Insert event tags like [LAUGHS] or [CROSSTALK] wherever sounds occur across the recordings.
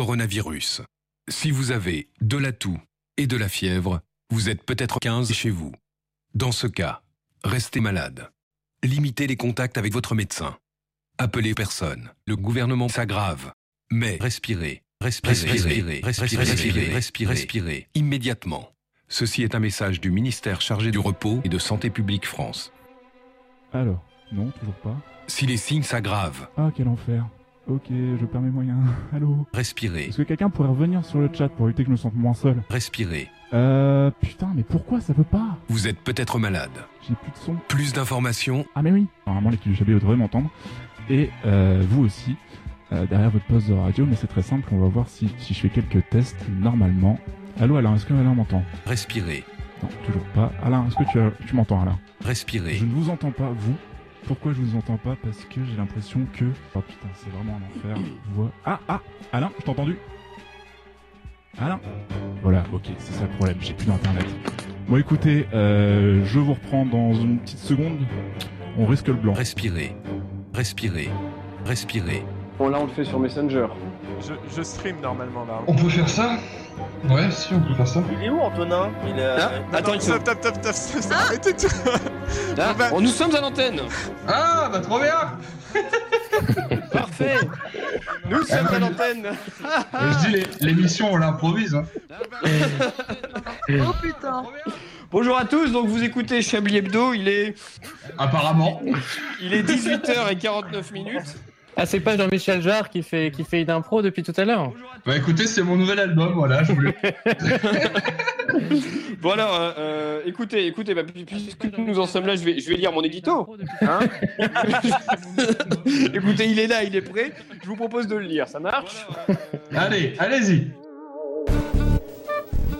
coronavirus. Si vous avez de la toux et de la fièvre, vous êtes peut-être 15 chez vous. Dans ce cas, restez malade. Limitez les contacts avec votre médecin. Appelez personne. Le gouvernement s'aggrave. Mais respirez, respirez, respirez, respirez, respirez, respirez, respirez, immédiatement. Ceci est un message du ministère chargé du repos et de Santé publique France. Alors, non, toujours pas. Si les signes s'aggravent, Ah, quel enfer. Ok, je perds mes moyens. [LAUGHS] Allô respirez, Est-ce que quelqu'un pourrait revenir sur le chat pour éviter que je me sente moins seul respirez. Euh, putain, mais pourquoi ça veut pas Vous êtes peut-être malade. J'ai plus de son. Plus d'informations, Ah mais oui Normalement l'équipe du Chablis devrait m'entendre. Et euh, vous aussi, euh, derrière votre poste de radio, mais c'est très simple, on va voir si, si je fais quelques tests normalement. Allô Alain, est-ce que Alain m'entend respirez, Non, toujours pas. Alain, est-ce que tu, as- tu m'entends Alain? Respirez. Je ne vous entends pas, vous. Pourquoi je vous entends pas Parce que j'ai l'impression que... Oh putain, c'est vraiment un enfer. Voix... Ah, ah Alain, je t'ai entendu Alain Voilà, ok, c'est ça le problème, j'ai plus d'internet. Bon écoutez, euh, je vous reprends dans une petite seconde. On risque le blanc. Respirez, respirez, respirez. Bon, là, on le fait sur Messenger. Je, je stream normalement là. On peut faire ça Ouais, si, on peut faire ça. Il est où Antonin? Il est. Ah, euh, attends une stop, stop, stop, stop, stop, arrêtez tout. Ah, bah- oh, nous sommes à l'antenne. Ah, bah trop bien Parfait. Nous sommes à l'antenne. Je dis, les- l'émission, on l'improvise. Hein. Oh putain Bonjour à tous. Donc vous écoutez Chablis Hebdo. Il est, Apparemment. il est 18h49 minutes. Ah, c'est pas Jean-Michel Jarre qui fait, qui fait une impro depuis tout à l'heure Bah écoutez, c'est mon nouvel album, voilà, je voulais... [LAUGHS] Bon alors, euh, euh, écoutez, écoutez, bah, pu- puisque nous en sommes là, je vais, je vais lire mon édito. Hein [LAUGHS] écoutez, il est là, il est prêt. Je vous propose de le lire. Ça marche? Allez, allez-y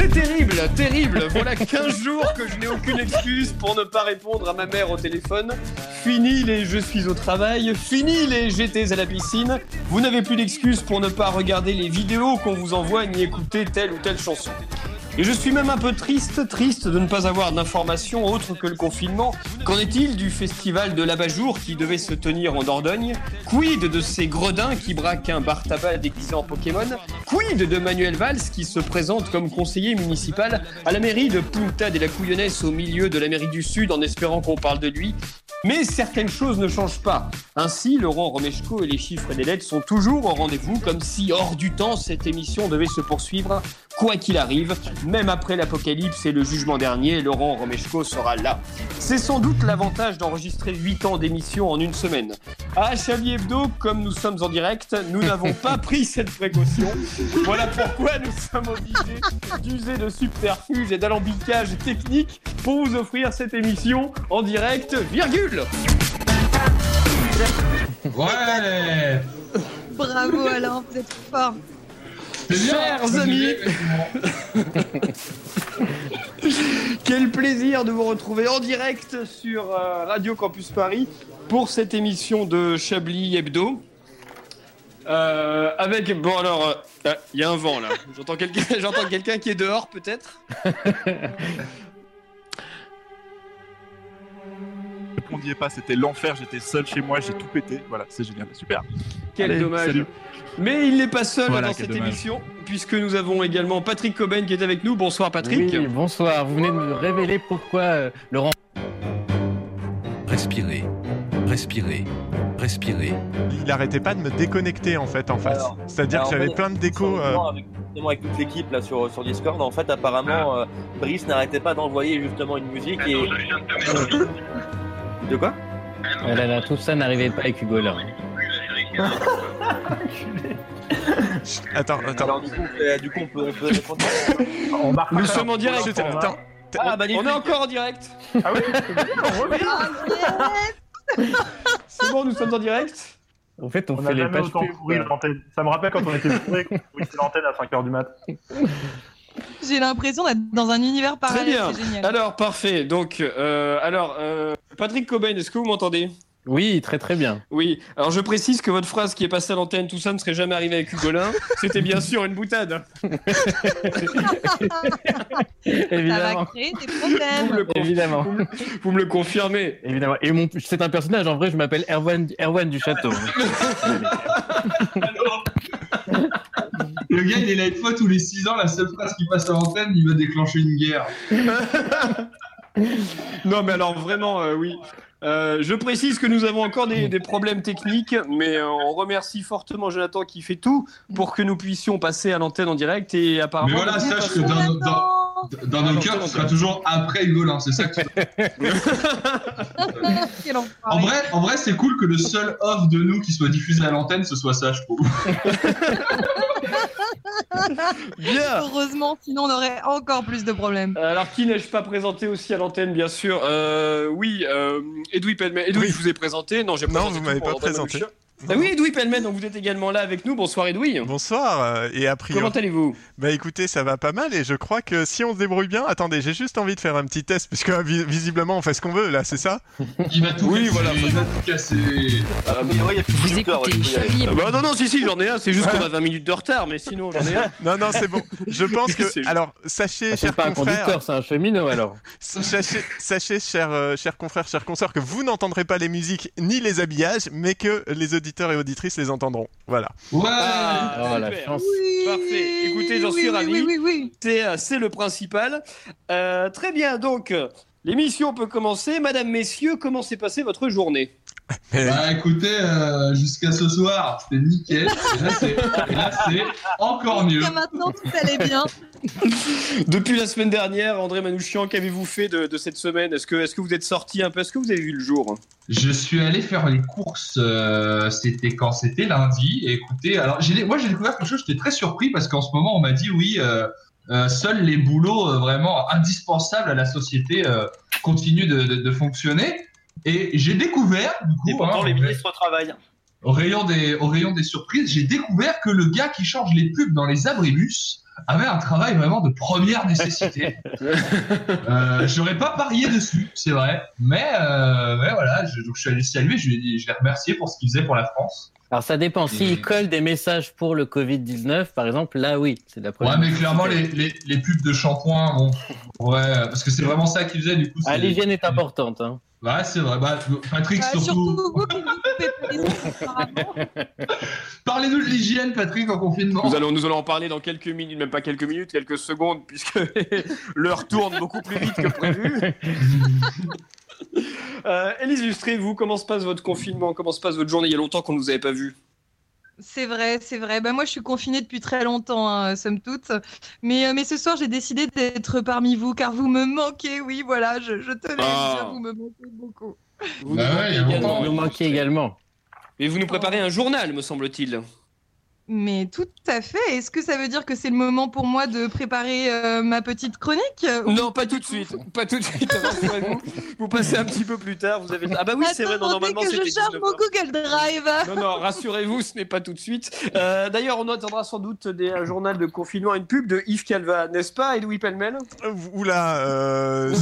C'est terrible, terrible. Voilà 15 jours que je n'ai aucune excuse pour ne pas répondre à ma mère au téléphone. Fini les je suis au travail, fini les j'étais à la piscine. Vous n'avez plus d'excuses pour ne pas regarder les vidéos qu'on vous envoie ni écouter telle ou telle chanson. Et je suis même un peu triste, triste de ne pas avoir d'informations autres que le confinement. Qu'en est-il du festival de l'abat-jour qui devait se tenir en Dordogne? Quid de ces gredins qui braquent un bar tabac déguisé en Pokémon? Quid de Manuel Valls qui se présente comme conseiller municipal à la mairie de Punta de la Couillonnesse au milieu de l'Amérique du Sud en espérant qu'on parle de lui? Mais certaines choses ne changent pas. Ainsi, Laurent Romeshko et les chiffres et les lettres sont toujours au rendez-vous, comme si hors du temps cette émission devait se poursuivre, quoi qu'il arrive. Même après l'apocalypse et le jugement dernier, Laurent Romeshko sera là. C'est sans doute l'avantage d'enregistrer 8 ans d'émission en une semaine. À Chablis Hebdo, comme nous sommes en direct, nous n'avons pas [LAUGHS] pris cette précaution. Voilà pourquoi nous sommes obligés d'user de subterfuges et d'alembicage technique pour vous offrir cette émission en direct, virgule. Ouais Bravo Alain, vous êtes fort. Chers amis. [LAUGHS] Quel plaisir de vous retrouver en direct sur euh, Radio Campus Paris pour cette émission de Chablis Hebdo. Euh, avec bon alors, euh, il y a un vent là. J'entends quelqu'un, [LAUGHS] j'entends quelqu'un qui est dehors peut-être? [LAUGHS] répondiez pas, c'était l'enfer, j'étais seul chez moi, j'ai tout pété. Voilà, c'est génial, super. Quel Allez, dommage. salut. Mais il n'est pas seul Voilà, dans cette dommage. émission puisque nous avons également Patrick Coben qui est avec nous. Bonsoir Patrick. Oui, bonsoir. Vous venez de me révéler pourquoi euh, Laurent. Respirez, respirez, respirez. Il arrêtait pas de me déconnecter en fait en face. C'est-à-dire que j'avais plein de déco. euh, Justement, Avec, justement, avec toute l'équipe là sur, sur Discord, en fait, apparemment, euh, Brice n'arrêtait pas d'envoyer justement une musique et. De quoi Oh là là, tout ça n'arrivait pas avec Hugo là. [LAUGHS] Attends, attends. Alors du coup, on fait- du coup, on peut, on peut répondre. [LAUGHS] Nous sommes en direct. Chut, attends, Ah, magnifique. On est encore en direct. Ah oui [LAUGHS] C'est bon, nous sommes en direct. En fait, on, On fait a les jamais pages autant pub. pourri l'antenne. Ça me rappelle quand on était bourré, qu'on pourrissait l'antenne à 5h du mat. J'ai l'impression d'être dans un univers Très parallèle. bien. C'est génial. Alors, parfait. Donc, euh, alors, euh, Patrick Cobain, est-ce que vous m'entendez? Oui, très très bien. Oui. Alors, je précise que votre phrase qui est passée à l'antenne, tout ça ne serait jamais arrivé avec Hugolin. [LAUGHS] C'était bien sûr une boutade. Ça va Évidemment. créer des Vous me problèmes. Évidemment. vous me le confirmez. Évidemment. Et mon, c'est un personnage, en vrai, je m'appelle Erwan, Erwan du Château. [LAUGHS] [LAUGHS] Le gars, il est là une fois tous les 6 ans, la seule phrase qui passe à l'antenne, il va déclencher une guerre. [LAUGHS] Non, mais alors vraiment, euh, oui. Euh, je précise que nous avons encore des, des problèmes techniques, mais euh, on remercie fortement Jonathan qui fait tout pour que nous puissions passer à l'antenne en direct et Mais apparemment. voilà, sache que dans, nos- dans, dans nos cœurs, tu seras toujours après Hugolin, c'est ça que tu... [LAUGHS] En vrai, en vrai c'est cool que le seul off de nous qui soit diffusé à l'antenne, ce soit ça, je trouve. [LAUGHS] Bien. [LAUGHS] Heureusement, sinon on aurait encore plus de problèmes. Alors qui n'ai-je pas présenté aussi à l'antenne, bien sûr? Euh, Oui, euh, Edoui Pellemen. Edoui, Oui. je vous ai présenté. Non, j'ai Non, présenté vous m'avez pas présenté. Manouchian. Ah oui, Edoui Pellemen, donc vous êtes également là avec nous. Bonsoir Edoui. Bonsoir, euh, et a priori. Comment allez-vous? Bah écoutez, ça va pas mal et je crois que si on se débrouille bien, attendez, j'ai juste envie de faire un petit test puisque vi- visiblement on fait ce qu'on veut là, c'est ça? Il va tout Oui, casser, voilà. il va tout casser. Ah, mais ouais, il y a plus de Vous écoutez Ah bah non, non, si, si, j'en ai un. C'est juste qu'on a 20 minutes de retard, mais sinon, j'en ai un. Non, non, c'est bon. Je [LAUGHS] pense que. C'est- Alors, sachez, Ah, c'est chers pas un confrères, conducteur, c'est un cheminot alors. [LAUGHS] sachez, sachez chers, euh, chers confrères, chers consoeurs, que vous n'entendrez pas les musiques ni les habillages, mais que les auditeurs et auditrices les entendront. Voilà. Ouais Ah, Oh la chance. Oui, Parfait. Écoutez, j'en oui, suis oui, ravi. Oui, oui, oui. C'est euh, c'est le principal. Euh, très bien, donc, l'émission peut commencer. Madame, messieurs, comment s'est passée votre journée? Bah [LAUGHS] écoutez, euh, jusqu'à ce soir, c'était nickel. Et là, c'est encore mieux. Jusqu'à maintenant, tout allait bien. [LAUGHS] Depuis la semaine dernière, André Manouchian, qu'avez-vous fait de, de cette semaine? Est-ce que, est que vous êtes sorti un peu? Est-ce que vous avez vu le jour? Je suis allé faire les courses, euh, c'était quand C'était lundi. Et écoutez, alors j'ai, moi j'ai découvert quelque chose, j'étais très surpris parce qu'en ce moment on m'a dit oui, euh, euh, seuls les boulots euh, vraiment indispensables à la société euh, continuent de, de- de fonctionner. Et j'ai découvert, du coup, Et pourtant, hein, les au- ministres travaillent. au rayon des, au rayon des surprises, j'ai découvert que le gars qui change les pubs dans les abribus avait un travail vraiment de première nécessité. [LAUGHS] euh, J'aurais pas parié dessus, c'est vrai. Mais, euh, mais voilà, je, donc je suis allé saluer, je, je l'ai remercié pour ce qu'il faisait pour la France. Alors ça dépend. S'il colle des messages pour le Covid-19, par exemple, là oui, c'est la Ouais, première. mais clairement, les, les, les pubs de shampoing, bon, ouais, parce que c'est vraiment ça qu'il faisait, du coup. Ah, l'hygiène est importante. Hein. Ouais, c'est vrai. Bah, Patrick, Bah, surtout. vous [LAUGHS] qui. Parlez-nous de l'hygiène, Patrick, en confinement. nous allons, nous allons en parler dans quelques minutes, même pas quelques minutes, quelques secondes, puisque [LAUGHS] l'heure tourne beaucoup plus vite que prévu. [LAUGHS] Euh, Élise Lustré, vous, comment se passe votre confinement? Comment se passe votre journée? Il y a longtemps qu'on ne vous avait pas vu. C'est vrai, c'est vrai. Bah, moi, je suis confinée depuis très longtemps, hein, somme toute. Mais, euh, mais ce soir, j'ai décidé d'être parmi vous, car vous me manquez. Oui, voilà, je, je tenais à Ah. vous me manquez beaucoup. Vous Bah nous ouais, manquez longtemps. Nous Lustré. également. Et vous nous préparez un journal, me semble-t-il. Mais tout à fait. Est-ce que ça veut dire que c'est le moment pour moi de préparer euh, ma petite chronique Non, pas tout de suite. Pas tout de suite. rassurez-vous. Vous passez un petit peu plus tard. Vous avez. Ah bah oui, c'est vrai. Non, normalement que je charge 19 mon. Google Drive. Non, non, rassurez-vous, ce n'est pas tout de suite. Euh, D'ailleurs, on attendra sans doute des, un journal de confinement, une pub de Yves Calva, n'est-ce pas, Edoui Pellemel? Euh, Oula, euh, [LAUGHS]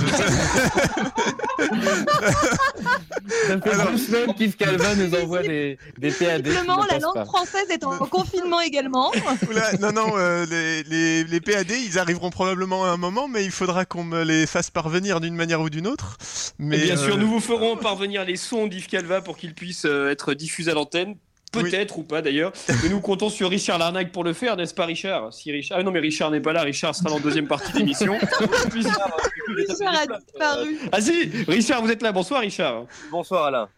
Ça fait Alors- deux semaines qu'Yves Calvin nous envoie des, des PAD. Simplement, la langue pas. française est en confinement [LAUGHS] également. Oula, non, non, euh, les, les, les PAD, ils arriveront probablement à un moment, mais il faudra qu'on me les fasse parvenir d'une manière ou d'une autre. Mais Et Bien sûr, euh, nous vous ferons parvenir les sons d'Yves Calva pour qu'ils puissent euh, être diffusés à l'antenne. Peut-être ou pas d'ailleurs. Mais nous comptons sur Richard Larnac pour le faire, n'est-ce pas, Richard? Si Richard. Ah non, mais Richard n'est pas là. Richard sera dans la deuxième partie de l'émission. [LAUGHS] Richard a disparu. ah si Richard, vous êtes là. Bonsoir, Richard. Bonsoir Alain.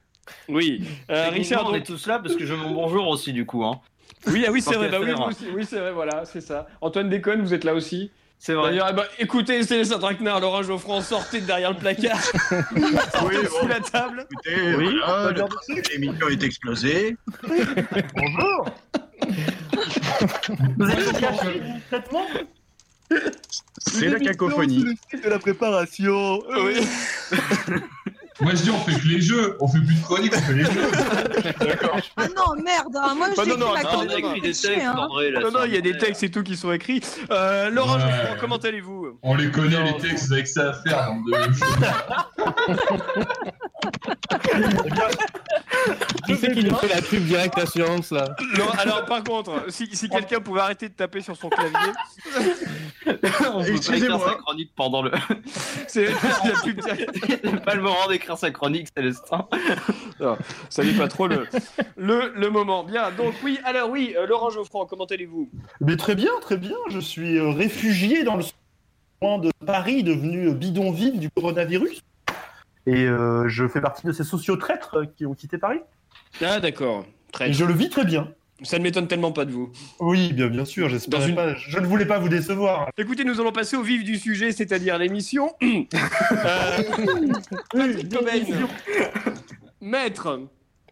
Oui. Euh, Richard, on est donc- tous là parce que je veux mon bonjour aussi du coup. Hein. [LAUGHS] Oui, ah oui, c'est vrai. Bah oui, aussi. oui, c'est vrai. Voilà, c'est ça. Antoine Déconne, vous êtes là aussi. C'est vrai. D'ailleurs, eh ben, écoutez, Célestin Traquenard, Laurent Geoffrand, sortez de derrière le placard. [LAUGHS] Oui, sous bon, la table. écoutez, Oui, voilà, le l'émission est explosé. [LAUGHS] Bonjour. Vous êtes caché complètement C'est la cacophonie. de la préparation. Oui. Moi je dis on fait que les jeux, on fait plus de chroniques, on fait les jeux. D'accord. Ah non, merde, hein, moi Bah j'ai non, non, écrit ma attends, chronique, on a écrit fais des textes, hein. Non, non, il y a des textes et tout qui sont écrits. Euh, Laurent Ouais. Geoffroy, comment allez-vous? On les connaît les textes, que ça à faire. bande de [LAUGHS] Qui c'est qui nous fait la pub direct assurance là? Non, alors par contre, si, si quelqu'un pouvait arrêter de taper sur son clavier. On peut pas écrire sa chronique pendant le. C'est la pub C'est [LAUGHS] pas le moment d'écrire sa chronique, c'est l'instant. [LAUGHS] Non, ça n'est pas trop le, le, le moment. Bien, donc oui, alors oui, euh, Laurent Geoffroy, comment allez-vous? Mais très bien, très bien. Je suis euh, réfugié dans le coin de Paris, devenu euh, bidonville du coronavirus. Et euh, je fais partie de ces sociotraîtres euh, qui ont quitté Paris. Ah d'accord, Et je le vis très bien. Ça ne m'étonne tellement pas de vous. Oui, bien, bien sûr, j'espère Dans une- pas. Je ne voulais pas vous décevoir. Écoutez, nous allons passer au vif du sujet, c'est-à-dire l'émission. [COUGHS] Euh, Patrick Cobain. Maître.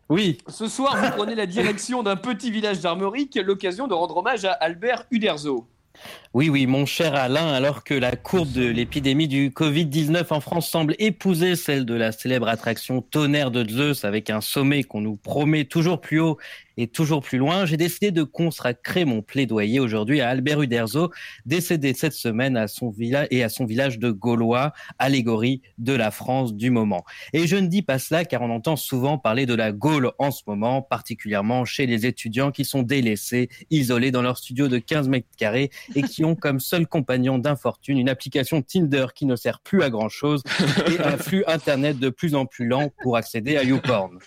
Oui. Ce soir, vous prenez la direction d'un petit village d'Armorique, l'occasion de rendre hommage à Albert Uderzo. Oui, oui, mon cher Alain, alors que la courbe de l'épidémie du Covid-19 en France semble épouser celle de la célèbre attraction Tonnerre de Zeus avec un sommet qu'on nous promet toujours plus haut et toujours plus loin, j'ai décidé de consacrer mon plaidoyer aujourd'hui à Albert Uderzo, décédé cette semaine à son village et à son village de Gaulois, allégorie de la France du moment. Et je ne dis pas cela car on entend souvent parler de la Gaule en ce moment, particulièrement chez les étudiants qui sont délaissés, isolés dans leur studio de 15 mètres carrés et qui ont comme seul compagnon d'infortune une application Tinder qui ne sert plus à grand chose et un flux internet de plus en plus lent pour accéder à YouPorn.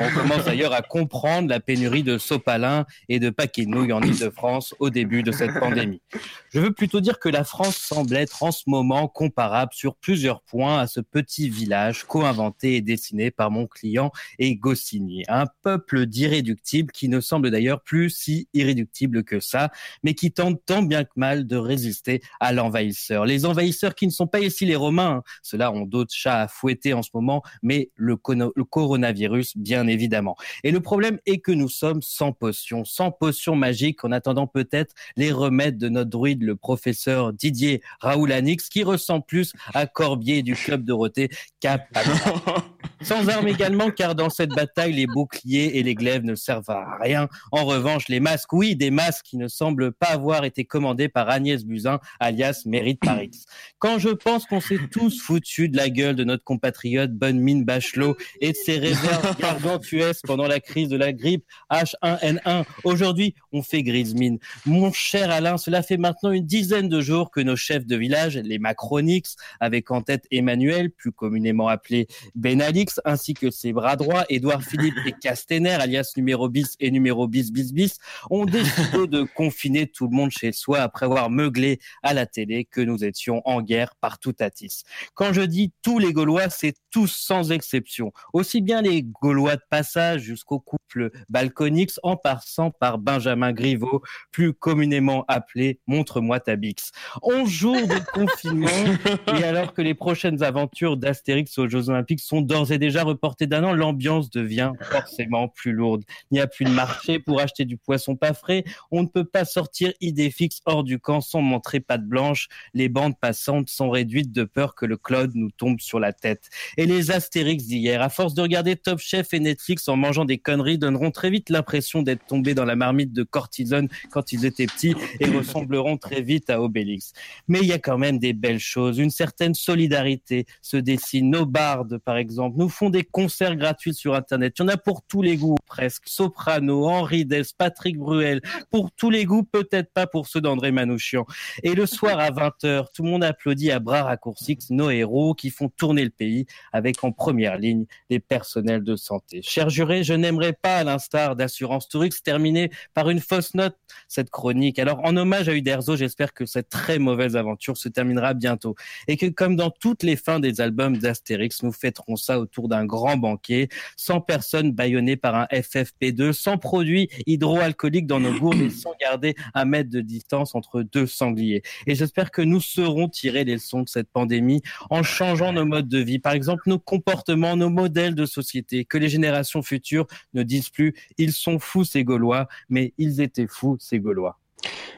On commence d'ailleurs à comprendre la pénurie de sopalin et de paquets en Ile-de-France au début de cette pandémie. Je veux plutôt dire que la France semble être en ce moment comparable sur plusieurs points à ce petit village co-inventé et dessiné par mon client et Goscinny. Un peuple d'irréductibles qui ne semble d'ailleurs plus si irréductible que ça, mais qui tente tant bien que mal de résister à l'envahisseur. Les envahisseurs qui ne sont pas ici les Romains, hein. ceux-là ont d'autres chats à fouetter en ce moment, mais le coronavirus, bien évidemment. Et le problème est que nous sommes sans potion, sans potion magique, en attendant peut-être les remèdes de notre druide, le professeur Didier Raoulanix, qui ressemble plus à Corbier du club Dorothée qu'à. [LAUGHS] Sans armes également, car dans cette bataille, les boucliers et les glaives ne servent à rien. En revanche, les masques, oui, des masques qui ne semblent pas avoir été commandés par Agnès Buzyn, alias Mérite Paris. Quand je pense qu'on s'est tous foutus de la gueule de notre compatriote Bonne Mine Bachelot et de ses réserves [LAUGHS] gargantuesques pendant la crise de la grippe H1N1, aujourd'hui, on fait grise mine. Mon cher Alain, cela fait maintenant une dizaine de jours que nos chefs de village, les Macronix, avec en tête Emmanuel, plus communément appelé Ben Ainsi que ses bras droits, Édouard [LAUGHS] Philippe et Castaner, alias numéro bis et numéro bis bis bis, ont décidé de [LAUGHS] confiner tout le monde chez soi après avoir meuglé à la télé que nous étions en guerre partout à Tis. Quand je dis tous les Gaulois, c'est tous sans exception. Aussi bien les Gaulois de passage jusqu'au couple Balconix, en passant par Benjamin Griveaux, plus communément appelé Montre-moi ta bix. 11 jours de confinement, [LAUGHS] et alors que les prochaines aventures d'Astérix aux Jeux Olympiques sont d'ores et déjà reportées d'un an, l'ambiance devient forcément plus lourde. Il n'y a plus de marché pour acheter du poisson pas frais, on ne peut pas sortir idée fixe hors du camp sans montrer patte blanche, les bandes passantes sont réduites de peur que le cloud nous tombe sur la tête. Et les Astérix d'hier, à force de regarder Top Chef et Netflix en mangeant des conneries, donneront très vite l'impression d'être tombés dans la marmite de cortisone quand ils étaient petits et ressembleront très vite à Obélix. Mais il y a quand même des belles choses, une certaine solidarité se dessine. Nos bardes, par exemple, nous font des concerts gratuits sur Internet. Il y en a pour tous les goûts, presque. Soprano, Henri Dess, Patrick Bruel, pour tous les goûts, peut-être pas pour ceux d'André Manouchian. Et le soir à 20h, tout le monde applaudit à bras raccourcis nos héros qui font tourner le pays avec en première ligne les personnels de santé. Cher juré, je n'aimerais pas, à l'instar d'Assurance Tourix, terminer par une fausse note cette chronique. Alors, en hommage à Uderzo, j'espère que cette très mauvaise aventure se terminera bientôt et que, comme dans toutes les fins des albums d'Astérix, nous fêterons ça autour d'un grand banquet, sans personnes bâillonnées par un FFP2, sans produits hydroalcooliques dans nos gourdes et sans garder un mètre de distance entre deux sangliers. Et j'espère que nous saurons tirer les leçons de cette pandémie en changeant nos modes de vie, par exemple nos comportements, nos modèles de société, que les générations futures ne disent plus ils sont fous ces Gaulois, mais ils étaient fous ces Gaulois.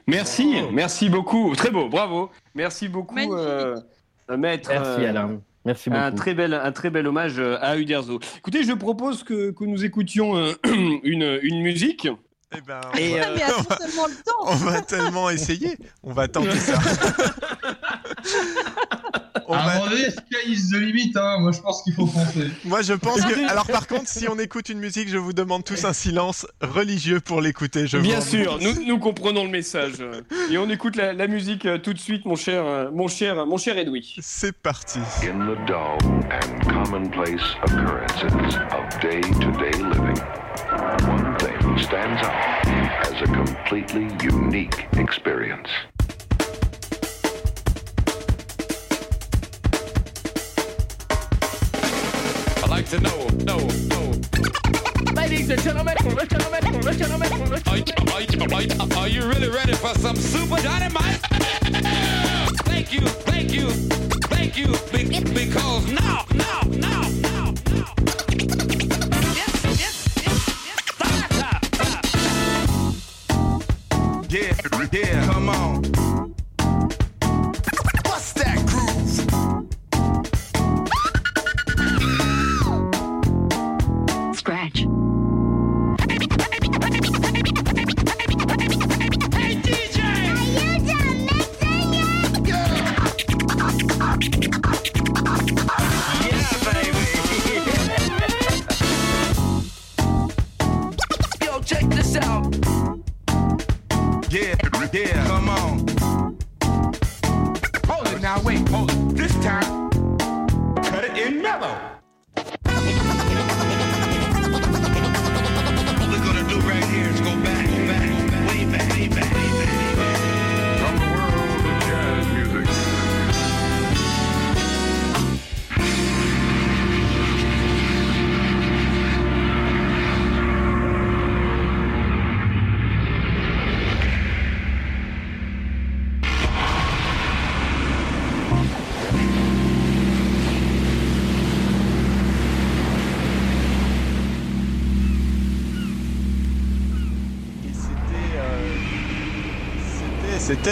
Merci, merci beaucoup. Très beau, bravo. Merci beaucoup, euh, maître. Merci, euh, Alain. Merci beaucoup. Un très bel, un très bel hommage euh, à Uderzo. Écoutez, je propose que, que nous écoutions euh, [CLEARS THROAT] une, une musique. Eh ben, Et, va, [LAUGHS] euh, le temps. on va tellement essayer. On va tenter ça. [LAUGHS] On À un va- moment donné, sky is the limit, hein. Moi, je pense qu'il faut foncer. [LAUGHS] Moi, je pense que. Alors, par contre, si on écoute une musique, je vous demande tous un silence religieux pour l'écouter. Je Bien vous sûr, nous, nous comprenons le message. Et on écoute la, la musique euh, tout de suite, mon cher, euh, mon cher, mon cher Edoui. C'est parti. In the dull and commonplace occurrences of day to day living, one thing stands out as a completely unique experience. Like to know, know, know. Ladies and gentlemen, gentlemen, gentlemen, Are you, are, you, are, are you really ready for some super dynamite? Thank you, thank you, thank you, be- because now, now, now, now. Yeah, yeah, come on.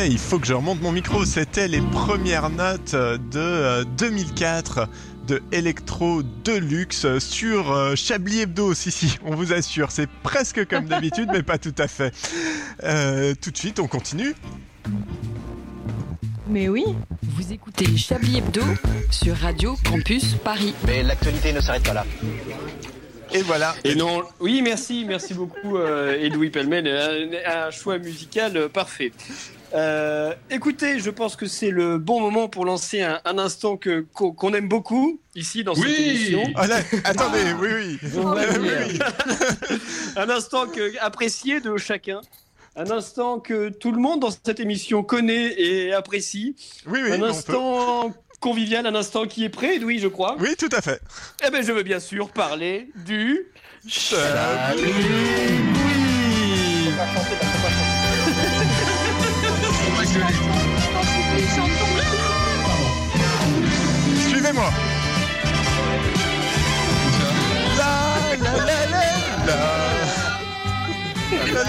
Il faut que je remonte mon micro, c'était les premières notes euh, de euh, 2004 de Electro Deluxe sur euh, Chablis Hebdo, si si, on vous assure, c'est presque comme d'habitude, mais pas tout à fait. Euh, tout de suite, on continue. Mais oui. Vous écoutez Chablis Hebdo sur Radio Campus Paris. Mais l'actualité ne s'arrête pas là. Et voilà. Et non, oui, merci, merci beaucoup, euh, Edoui Pellemel. Un, un choix musical euh, parfait. Euh, écoutez, je pense que c'est le bon moment pour lancer un, un instant que qu'on aime beaucoup ici dans cette Oui. émission. Ah là, attendez, oui, oui. Oui, oui. [LAUGHS] un instant que, apprécié de chacun. Un instant que tout le monde dans cette émission connaît et apprécie. Oui, oui, un instant convivial, un instant qui est prêt, Edoui, je crois. Oui, tout à fait. Eh ben, je veux bien sûr parler du. La, la, la, la, la. La,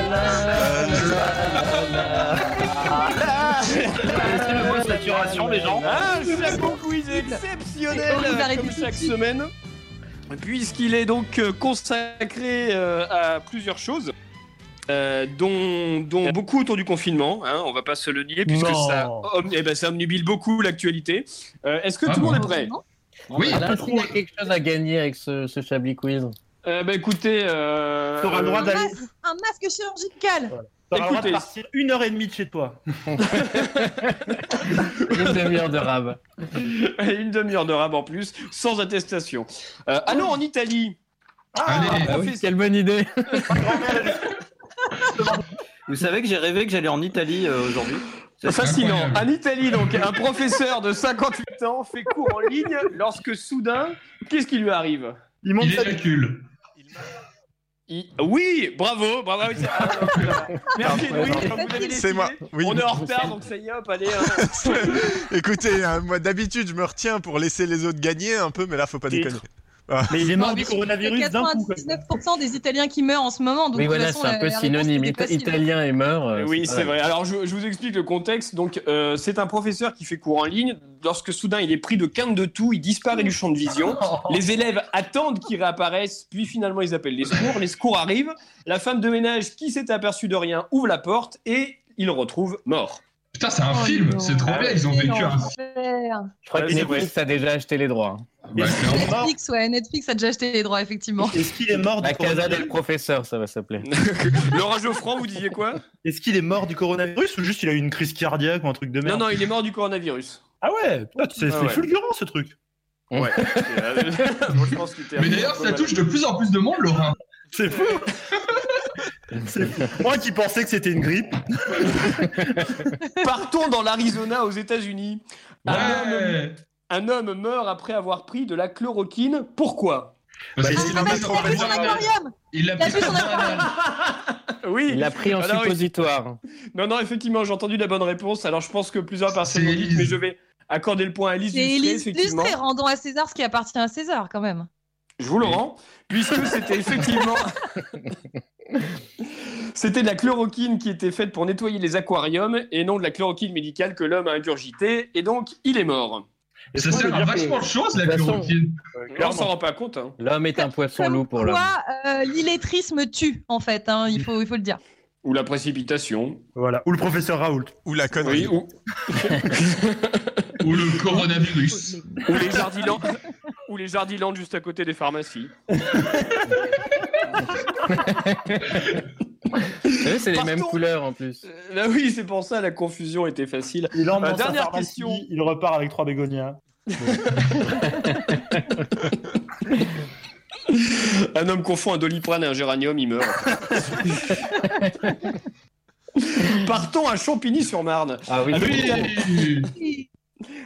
la, Laissez le mot saturation, les gens. Un chapeau quiz exceptionnel à comme chaque semaine, puisqu'il est donc euh, consacré euh, à plusieurs choses. Euh, dont, dont beaucoup autour du confinement, hein, on va pas se le nier, puisque Non. ça, om- eh ben, ça omnibile beaucoup l'actualité. Euh, Est-ce que Ah tout le monde est prêt? Oui. Là, s'il y a quelque chose à gagner avec ce, ce Chablis Quiz. euh, bah, Écoutez, euh, T'auras le droit Un d'aller. masque, un masque chirurgical. T'auras le droit de Écoutez. partir une heure et demie de chez toi. [LAUGHS] Une demi-heure de rab. [LAUGHS] une demi-heure de rab en plus, sans attestation. Euh, allons en Italie. Allez. Ah oui, quelle bonne idée. [LAUGHS] Vous savez que j'ai rêvé que j'allais en Italie euh, aujourd'hui C'est fascinant. incroyable. En Italie, donc, un professeur de 58 ans fait cours en ligne lorsque soudain, qu'est-ce qui lui arrive? Il monte Il sa éjacule. Il- Oui, bravo, bravo. oui, c'est- voilà. [LAUGHS] Merci Louis, C'est moi. Oui. On est en retard, donc ça y est, hop, allez. hein. [LAUGHS] Écoutez, hein, moi d'habitude je me retiens pour laisser les autres gagner un peu, mais là faut pas Titre. déconner. Mais il est mort Non, du coronavirus d'un coup. quoi. 99% des Italiens qui meurent en ce moment. Donc Oui, voilà, c'est un peu synonyme. Italien et meurt. euh, oui, c'est vrai. Alors, je, je vous explique le contexte. Donc, euh, c'est un professeur qui fait cours en ligne. Lorsque soudain il est pris de quinte de tout, il disparaît du champ de vision. [LAUGHS] Les élèves attendent qu'il réapparaisse, puis finalement ils appellent les secours. Les secours arrivent. La femme de ménage qui s'est aperçue de rien ouvre la porte et il le retrouve mort. Putain, c'est un film, c'est trop Ah bien, ils ont vécu un L'enfer. Je crois que. Netflix a déjà acheté les droits. Bah. Netflix, ouais, Netflix a déjà acheté les droits, effectivement. Est-ce qu'il est mort du La Casa coronavirus del Professeur, ça va s'appeler. [LAUGHS] Laura Geoffrand, vous disiez quoi? Est-ce qu'il est mort du coronavirus ou juste il a eu une crise cardiaque ou un truc de Non, merde? Non, il est mort du coronavirus. Ah ouais, putain, c'est Ah c'est ouais. fulgurant ce truc. Ouais. Je pense qu'il Mais d'ailleurs, ça touche de plus en plus de monde, Laurent. C'est fou. [LAUGHS] Moi qui pensais que c'était une grippe. [LAUGHS] Partons dans l'Arizona aux États-Unis. Un, homme, Ouais. un homme meurt après avoir pris de la chloroquine. Pourquoi? Parce Bah, il l'a a pris son aquarium Il a pris son aquarium. [LAUGHS] Oui. Il l'a pris en Alors, suppositoire. [LAUGHS] Non, non, effectivement, j'ai entendu la bonne réponse. Alors, je pense que plusieurs personnes l'ont dit, mais je vais accorder le point à Elise Élise effectivement. Lustré, rendons à César ce qui appartient à César, quand même. Je vous le rends, puisque c'était effectivement. [LAUGHS] C'était de la chloroquine qui était faite pour nettoyer les aquariums et non de la chloroquine médicale que l'homme a ingurgité, et donc il est mort. Ça Est-ce qu'on sert à vachement de choses, la de toute façon- chloroquine. Là, on s'en rend pas compte. hein. L'homme est un poisson loup pour l'homme. euh, l'illettrisme tue, en fait, hein, il, faut, il faut le dire. Ou la précipitation. Voilà. Ou le professeur Raoult. Ou la connerie. Oui, ou, [LAUGHS] Ou le coronavirus. ou les jardinlandes. ou les jardinlandes juste à côté des pharmacies. [LAUGHS] C'est les Partons. mêmes couleurs en plus. Euh, Là, oui, c'est pour ça la confusion était facile. Il Euh, sa dernière question. Il repart avec trois bégonias. [LAUGHS] Un homme confond un doliprane et un géranium, il meurt. [LAUGHS] Partons à Champigny-sur-Marne. Ah oui. Oui.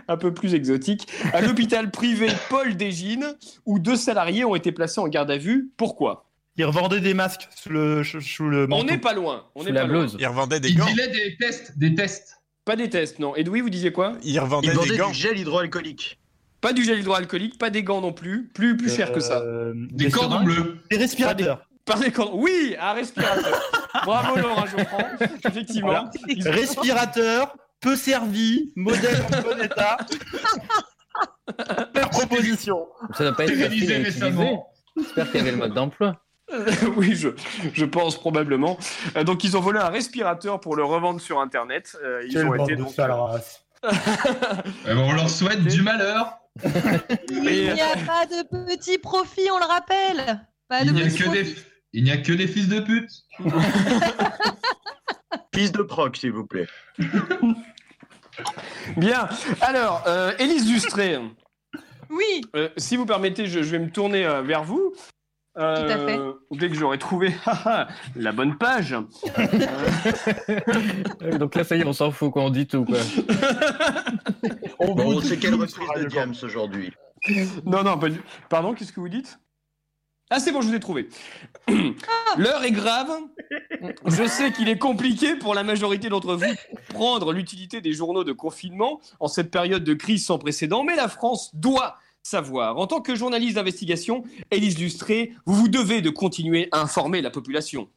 un peu plus exotique. À l'hôpital privé Paul Dégine, où deux salariés ont été placés en garde à vue. Pourquoi? Il revendait des masques sous le, sous On n'est pas loin. On Sous est la pas loin. blouse. Il revendait des Il gants. dilait des tests, des tests. Pas des tests, non. Edoui, vous disiez quoi? Il revendait Il des vendait gants. du gel hydroalcoolique. Pas du gel hydroalcoolique, pas des gants non plus. Plus, plus cher que ça. Euh, Des cordons seringues. bleus. Des respirateurs. Pas des. Oui, un respirateur. [LAUGHS] Bravo Laurent Geoffrand. Effectivement. Voilà. Respirateur, peu servi, modèle en bon état. Belle proposition. Ça doit pas être facile à utiliser. J'espère qu'il y avait le mode d'emploi. [LAUGHS] oui, je, je pense probablement. Euh, donc ils ont volé un respirateur pour le revendre sur Internet. Euh, ils Quelle ont bande été donc, ben, [LAUGHS] [LAUGHS] on leur souhaite du malheur. Il n'y a pas de petits profits, on le rappelle. Pas de Il n'y a que des, il n'y a que des fils de pute. Fils de proc, s'il vous plaît. Bien. Alors, euh, Élise Lustré, Oui, euh, si vous permettez, je, je vais me tourner euh, vers vous. Euh, Tout à fait. Dès que j'aurai trouvé [LAUGHS] la bonne page. Euh, Donc là, ça y est, on s'en fout quand on dit tout. Quoi. [LAUGHS] On Bon, c'est dit quelle reprise de Diams aujourd'hui Non, non, pas du... Pardon, qu'est-ce que vous dites? Ah, c'est bon, je vous ai trouvé. [CLEARS THROAT] L'heure est grave. Je sais qu'il est compliqué pour la majorité d'entre vous de prendre l'utilité des journaux de confinement en cette période de crise sans précédent, mais la France doit savoir. En tant que journaliste d'investigation, Élise Lustré, vous vous devez de continuer à informer la population.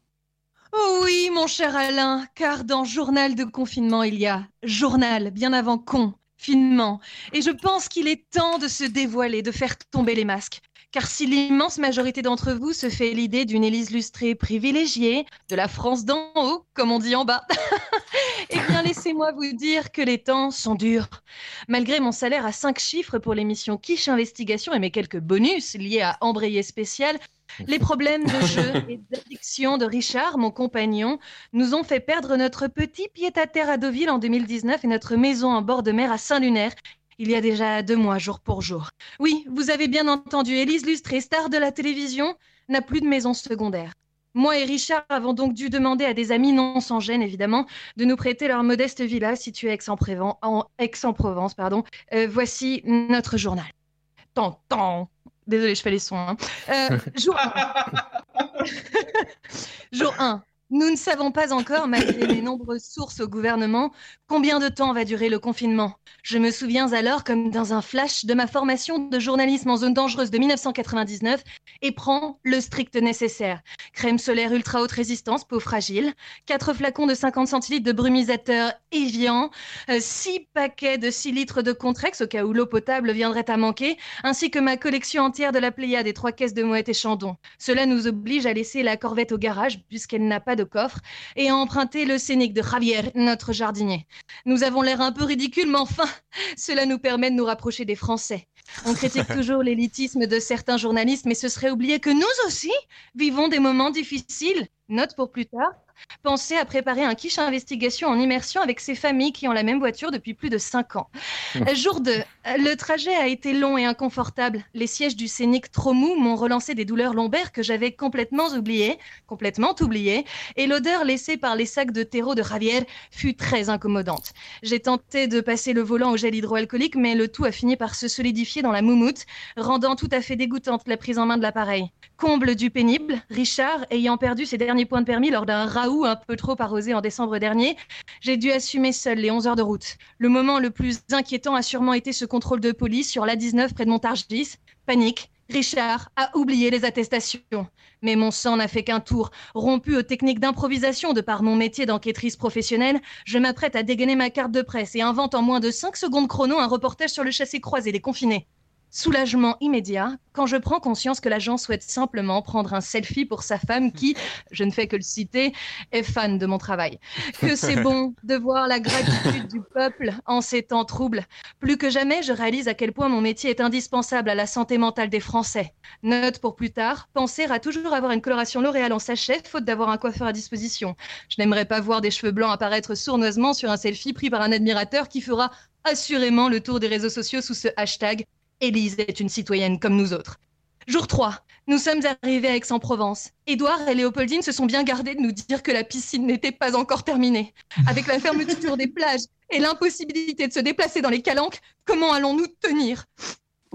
Oh oui, mon cher Alain, car dans Journal de confinement, il y a journal bien avant confinement. Et je pense qu'il est temps de se dévoiler, de faire tomber les masques. Car si l'immense majorité d'entre vous se fait l'idée d'une Élise lustrée privilégiée, de la France d'en haut, comme on dit en bas, [LAUGHS] laissez-moi vous dire que les temps sont durs. Malgré mon salaire à 5 chiffres pour l'émission Quiche Investigation et mes quelques bonus liés à Embrayé Spécial, les problèmes de jeu et d'addiction de Richard, mon compagnon, nous ont fait perdre notre petit pied-à-terre à Deauville en 2019 et notre maison en bord de mer à Saint-Lunaire il y a déjà deux mois, jour pour jour. Oui, vous avez bien entendu, Élise Lustré, star de la télévision, n'a plus de maison secondaire. Moi et Richard avons donc dû demander à des amis, non sans gêne évidemment, de nous prêter leur modeste villa située à Aix-en-Provence. En Aix-en-Provence pardon. Euh, voici notre journal. Tant, tant. Désolée, je fais les sons. hein. Euh, jour 1. [LAUGHS] jour 1. Nous ne savons pas encore, malgré les nombreuses sources au gouvernement, combien de temps va durer le confinement. Je me souviens alors, comme dans un flash, de ma formation de journalisme en zone dangereuse de 1999 et prends le strict nécessaire. Crème solaire ultra haute résistance, peau fragile, 4 flacons de 50 centilitres de brumisateur Evian, 6 paquets de 6 litres de Contrex au cas où l'eau potable viendrait à manquer, ainsi que ma collection entière de la Pléiade et 3 caisses de moët et chandon. Cela nous oblige à laisser la corvette au garage puisqu'elle n'a pas de coffre et à emprunter le scénic de Javier, notre jardinier. Nous avons l'air un peu ridicule, mais enfin, cela nous permet de nous rapprocher des Français. On [LAUGHS] critique toujours l'élitisme de certains journalistes, mais ce serait oublier que nous aussi vivons des moments difficiles. Note pour plus tard. Pensez à préparer un quiche investigation en immersion avec ces familles qui ont la même voiture depuis plus de 5 ans. Euh, Jour 2. Le trajet a été long et inconfortable. Les sièges du scénic trop mous m'ont relancé des douleurs lombaires que j'avais complètement oubliées, complètement oubliées, et l'odeur laissée par les sacs de terreau de Javier fut très incommodante. J'ai tenté de passer le volant au gel hydroalcoolique, mais le tout a fini par se solidifier dans la moumoute, rendant tout à fait dégoûtante la prise en main de l'appareil. Comble du pénible, Richard, ayant perdu ses derniers points de permis lors d'un raout un peu trop arrosé en décembre dernier, j'ai dû assumer seul les 11 heures de route. Le moment le plus inquiétant a sûrement été ce contrôle de police sur l'A19 près de Montargis. Panique. Richard a oublié les attestations. Mais mon sang n'a fait qu'un tour. Rompu aux techniques d'improvisation de par mon métier d'enquêtrice professionnelle, je m'apprête à dégainer ma carte de presse et invente en moins de 5 secondes chrono un reportage sur le chassé croisé des confinés. Soulagement immédiat quand je prends conscience que l'agent souhaite simplement prendre un selfie pour sa femme qui, je ne fais que le citer, est fan de mon travail. Que c'est bon de voir la gratitude du peuple en ces temps troubles. Plus que jamais, je réalise à quel point mon métier est indispensable à la santé mentale des Français. Note pour plus tard, penser à toujours avoir une coloration L'Oréal en sachet, faute d'avoir un coiffeur à disposition. Je n'aimerais pas voir des cheveux blancs apparaître sournoisement sur un selfie pris par un admirateur qui fera assurément le tour des réseaux sociaux sous ce hashtag Élise est une citoyenne comme nous autres. Jour 3. Nous sommes arrivés à Aix-en-Provence. Édouard et Léopoldine se sont bien gardés de nous dire que la piscine n'était pas encore terminée. Avec la fermeture des plages et l'impossibilité de se déplacer dans les calanques, comment allons-nous tenir?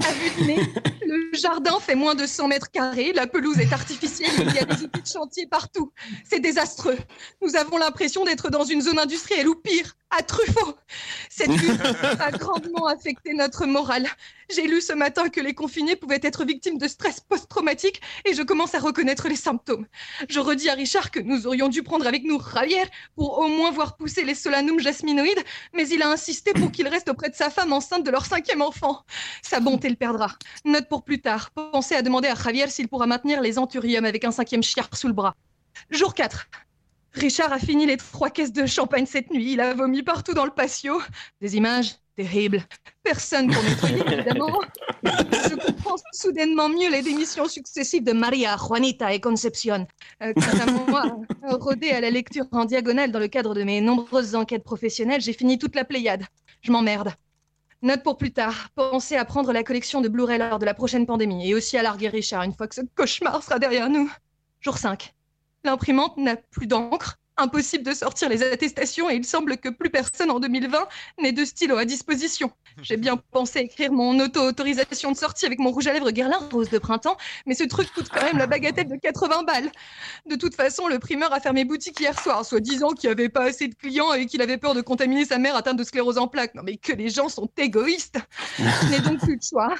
À vue de nez, le jardin fait moins de 100 mètres carrés, la pelouse est artificielle, il y a des outils de chantier partout. C'est désastreux. Nous avons l'impression d'être dans une zone industrielle ou pire, à Truffaut. Cette [LAUGHS] lutte a grandement affecté notre morale. J'ai lu ce matin que les confinés pouvaient être victimes de stress post-traumatique et je commence à reconnaître les symptômes. Je redis à Richard que nous aurions dû prendre avec nous Javier pour au moins voir pousser les solanum jasminoïdes, mais il a insisté pour qu'il reste auprès de sa femme enceinte de leur cinquième enfant. Sa bonté le perdra. Note pour plus tard. Pensez à demander à Javier s'il pourra maintenir les anthuriums avec un cinquième chiard sous le bras. Jour 4. Richard a fini les trois caisses de champagne cette nuit. Il a vomi partout dans le patio. Des images terribles. Personne pour nettoyer, [LAUGHS] évidemment. Je comprends soudainement mieux les démissions successives de Maria, Juanita et Concepcion. Euh, quant à moi, euh, rodé à la lecture en diagonale dans le cadre de mes nombreuses enquêtes professionnelles, j'ai fini toute la Pléiade. Je m'emmerde. Note pour plus tard. Pensez à prendre la collection de Blu-ray lors de la prochaine pandémie et aussi à larguer Richard une fois que ce cauchemar sera derrière nous. Jour 5. L'imprimante n'a plus d'encre. Impossible de sortir les attestations et il semble que plus personne en 2020 n'ait de stylo à disposition. J'ai bien [LAUGHS] pensé écrire mon auto-autorisation de sortie avec mon rouge à lèvres Guerlain rose de printemps, mais ce truc coûte quand même la bagatelle de 80 balles. De toute façon, le primeur a fermé boutique hier soir, soit disant qu'il n'y avait pas assez de clients et qu'il avait peur de contaminer sa mère atteinte de sclérose en plaques. Non mais que les gens sont égoïstes Je n'ai donc plus de choix.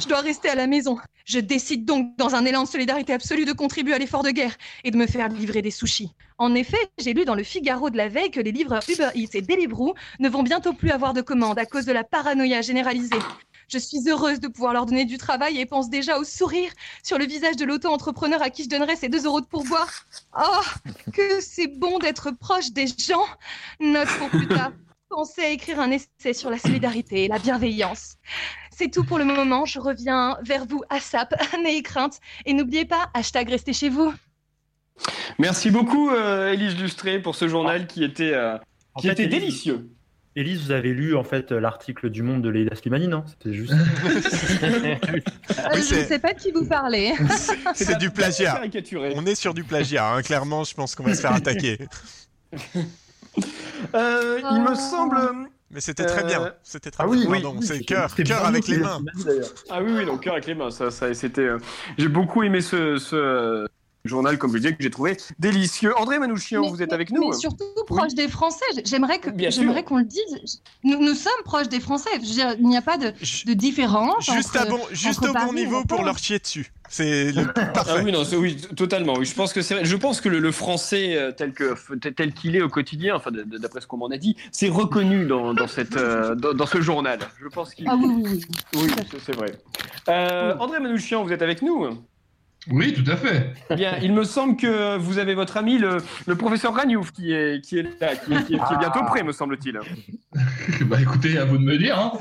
Je dois rester à la maison. Je décide donc, dans un élan de solidarité absolue, de contribuer à l'effort de guerre et de me faire livrer des sushis. En effet, j'ai lu dans le Figaro de la veille que les livreurs Uber Eats et Deliveroo ne vont bientôt plus avoir de commandes à cause de la paranoïa généralisée. Je suis heureuse de pouvoir leur donner du travail et pense déjà au sourire sur le visage de l'auto-entrepreneur à qui je donnerai ces 2 euros de pourboire. Oh, que c'est bon d'être proche des gens. Note pour plus tard. Pensez à écrire un essai sur la solidarité et la bienveillance. C'est tout pour le moment. Je reviens vers vous à SAP, n'ayez crainte. Et n'oubliez pas, hashtag restez chez vous. Merci beaucoup, euh, Élise Lustré, pour ce journal qui était, euh, qui fait, était Élise- délicieux. Élise, vous avez lu en fait l'article du Monde de Leila Slimani, non? C'était juste. [LAUGHS] Euh, je ne sais pas de qui vous parlez. [LAUGHS] C'est du plagiat. Caricaturé. On est sur du plagiat, hein. clairement, je pense qu'on va se faire [LAUGHS] attaquer. Euh, il me semble. Mais c'était très Euh, bien, c'était très ah bien, oui, oui, c'est cœur, avec les mains. Ah oui, oui, donc cœur avec les mains, ça, ça c'était. euh, J'ai beaucoup aimé ce, ce, journal, comme je disais, que j'ai trouvé délicieux. André Manouchian, Mais- vous êtes avec nous Mais surtout proche des Français. J'aimerais que j'aimerais qu'on le dise. Nous, nous sommes proches des Français. Dire, il n'y a pas de, de différence. Juste, entre, à bon, juste entre au Paris bon niveau pour leur chier dessus. C'est le parfait. Ah oui, non, c'est- oui, totalement. Oui, je pense que c'est. Je pense que le, le français euh, tel que tel qu'il est au quotidien, enfin, d'après ce qu'on m'en a dit, c'est reconnu dans, dans cette euh, dans, dans ce journal. Je pense qu'il. Ah oui, oui, oui. C'est vrai. Euh, André Manouchian, vous êtes avec nous? Oui, tout à fait. Bien, il me semble que vous avez votre ami le, le professeur Ragnouf qui est qui est là, qui est, qui est- qui est bientôt prêt, me semble-t-il. [LAUGHS] bah écoutez, à vous de me dire. Hein.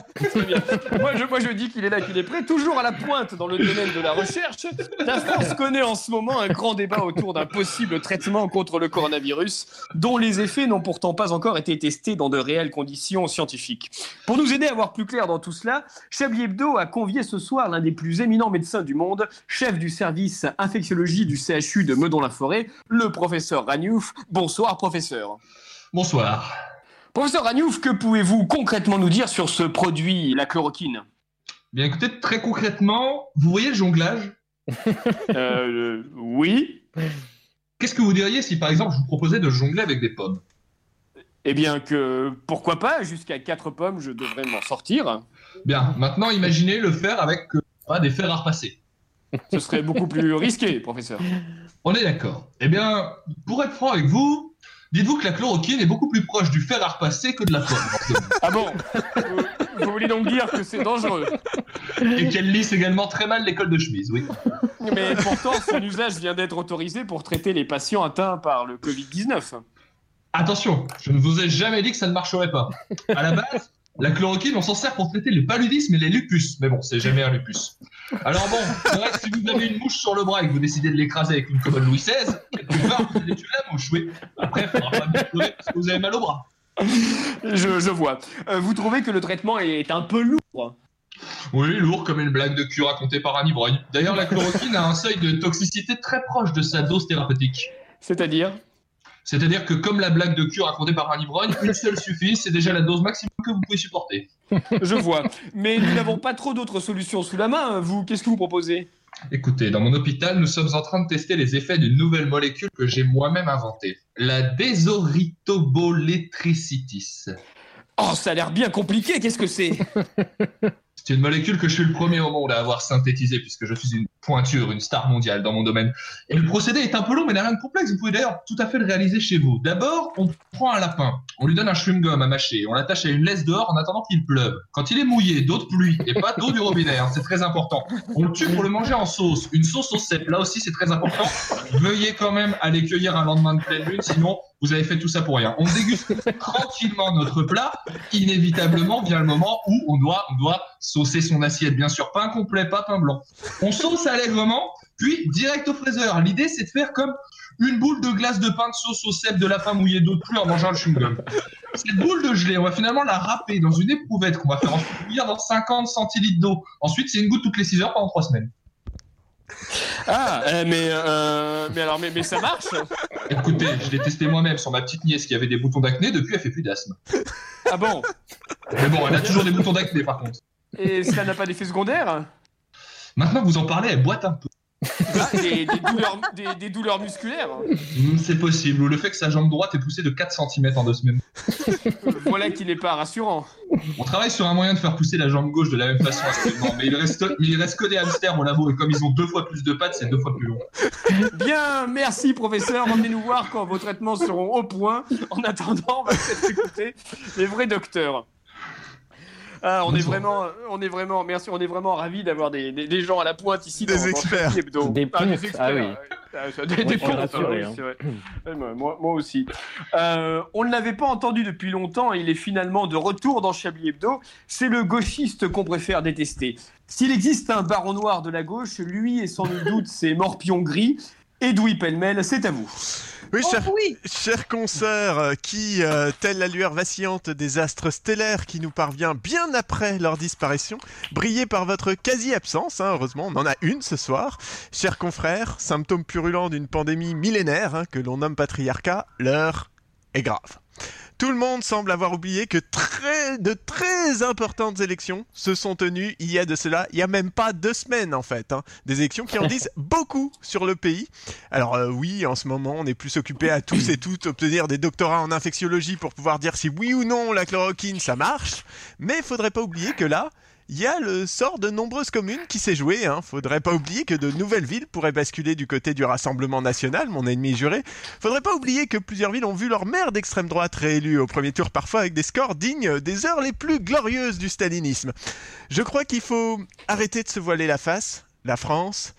Bien. Moi je, moi, je dis qu'il est là, qu'il est prêt, toujours à la pointe dans le domaine de la recherche. La France connaît en ce moment un grand débat autour d'un possible traitement contre le coronavirus, dont les effets n'ont pourtant pas encore été testés dans de réelles conditions scientifiques. Pour nous aider à voir plus clair dans tout cela, Chablis Hebdo a convié ce soir l'un des plus éminents médecins du monde, chef du service infectiologie du CHU de Meudon-la-Forêt, le professeur Ragnouf. Bonsoir, professeur. Bonsoir. Professeur Ragnouf, que pouvez-vous concrètement nous dire sur ce produit, la chloroquine? Bien écoutez, très concrètement, vous voyez le jonglage? Euh, oui. Qu'est-ce que vous diriez si par exemple je vous proposais de jongler avec des pommes? Eh bien que, pourquoi pas, jusqu'à 4 pommes, je devrais m'en sortir. Bien, maintenant imaginez le faire avec euh, des fers à repasser. Ce serait beaucoup plus risqué, professeur. On est d'accord. Eh bien, pour être franc avec vous, dites-vous que la chloroquine est beaucoup plus proche du fer à repasser que de la pomme. Ah bon? Vous, vous voulez donc dire que c'est dangereux Et qu'elle lisse également très mal les cols de chemise, oui. Mais pourtant, son usage vient d'être autorisé pour traiter les patients atteints par le Covid-19. Attention, je ne vous ai jamais dit que ça ne marcherait pas. À la base, la chloroquine, on s'en sert pour traiter le paludisme et les lupus. Mais bon, c'est jamais un lupus. Alors bon, c'est vrai que si vous avez une mouche sur le bras et que vous décidez de l'écraser avec une commode Louis XVI, quelque part, vous allez tuer la mouche, oui. Après, il faudra pas pleurer parce que vous avez mal au bras. Je, je vois. Euh, vous trouvez que le traitement est un peu lourd Oui, lourd comme une blague de cul racontée par un ivrogne. D'ailleurs, la chloroquine a un seuil de toxicité très proche de sa dose thérapeutique. C'est-à-dire? C'est-à-dire que comme la blague de cul racontée par un ivrogne, une seule suffit, c'est déjà la dose maximum que vous pouvez supporter. Je vois. Mais nous n'avons pas trop d'autres solutions sous la main. Vous, qu'est-ce que vous proposez? Écoutez, dans mon hôpital, nous sommes en train de tester les effets d'une nouvelle molécule que j'ai moi-même inventée. La désoritobolétricitis. Oh, ça a l'air bien compliqué. Qu'est-ce que c'est? [LAUGHS] C'est une molécule que je suis le premier au monde à avoir synthétisée puisque je suis une pointure, une star mondiale dans mon domaine. Et le procédé est un peu long mais n'a rien de complexe. Vous pouvez d'ailleurs tout à fait le réaliser chez vous. D'abord, on prend un lapin, on lui donne un chewing-gum à mâcher, on l'attache à une laisse dehors en attendant qu'il pleuve. Quand il est mouillé, d'eau de pluie et pas d'eau du robinet, hein, c'est très important. On le tue pour le manger en sauce, une sauce au cèpe, là aussi c'est très important. Veuillez quand même aller cueillir un lendemain de pleine lune, sinon vous avez fait tout ça pour rien. On déguste [LAUGHS] tranquillement notre plat. Inévitablement vient le moment où on doit, on doit saucer son assiette, bien sûr. Pain complet, pas pain blanc. On sauce allègrement, puis direct au fraiseur. L'idée, c'est de faire comme une boule de glace de pain de sauce au cèpe de lapin mouillé d'eau de pluie en mangeant le chewing-gum. Cette boule de gelée, on va finalement la râper dans une éprouvette qu'on va faire bouillir dans 50 centilitres d'eau. Ensuite, c'est une goutte toutes les 6 heures pendant 3 semaines. Ah, euh, mais, euh, mais alors, mais, mais ça marche? Écoutez, je l'ai testé moi-même sur ma petite nièce qui avait des boutons d'acné. Depuis, elle fait plus d'asthme. Ah bon? Mais bon, elle a toujours des boutons d'acné par contre. Et ça n'a pas d'effet secondaire? Maintenant que vous en parlez, elle boite un peu. Ah, des, des douleurs, des, des douleurs musculaires Hmm, C'est possible. Ou le fait que sa jambe droite est poussée de 4 cm en deux semaines. Voilà qui n'est pas rassurant. On travaille sur un moyen de faire pousser la jambe gauche de la même façon actuellement, mais il reste, mais il reste que des hamsters au labo et comme ils ont deux fois plus de pattes, c'est deux fois plus long. Bien, merci professeur. Revenez nous voir quand vos traitements seront au point. En attendant, on va peut-être écouter les vrais docteurs. Ah, on est vraiment, on est vraiment, merci, on est vraiment ravis d'avoir des, des, des gens à la pointe ici. Des dans- dans experts. Chablis Hebdo. Des Ah, experts, ah oui. ouais. Ah, Des, Ouais, des pontes, rassuré, oui, hein. c'est vrai. Ouais, moi- aussi. Euh, on ne l'avait pas entendu depuis longtemps. Il est finalement de retour dans Chablis Hebdo. C'est le gauchiste qu'on préfère détester. S'il existe un baron noir de la gauche, lui et sans nul doute [LAUGHS] ses morpions gris. Edoui Pellemel, c'est à vous. Oui, Oh, cher, oui. cher consoeur, euh, qui, euh, telle la lueur vacillante des astres stellaires qui nous parvient bien après leur disparition, brillez par votre quasi-absence, hein, heureusement, on en a une ce soir. Chers confrères, symptôme purulent d'une pandémie millénaire hein, que l'on nomme patriarcat, l'heure est grave. Tout le monde semble avoir oublié que très, de très importantes élections se sont tenues il y a de cela, il y a même pas deux semaines en fait. hein. Des élections qui en disent [LAUGHS] beaucoup sur le pays. Alors euh, oui, en ce moment, on est plus occupé à tous et toutes obtenir des doctorats en infectiologie pour pouvoir dire si oui ou non la chloroquine ça marche. Mais il faudrait pas oublier que là, il y a le sort de nombreuses communes qui s'est joué. Hein. Faudrait pas oublier que de nouvelles villes pourraient basculer du côté du Rassemblement National, mon ennemi juré. Faudrait pas oublier que plusieurs villes ont vu leur maire d'extrême droite réélu au premier tour, parfois avec des scores dignes des heures les plus glorieuses du stalinisme. Je crois qu'il faut arrêter de se voiler la face. La France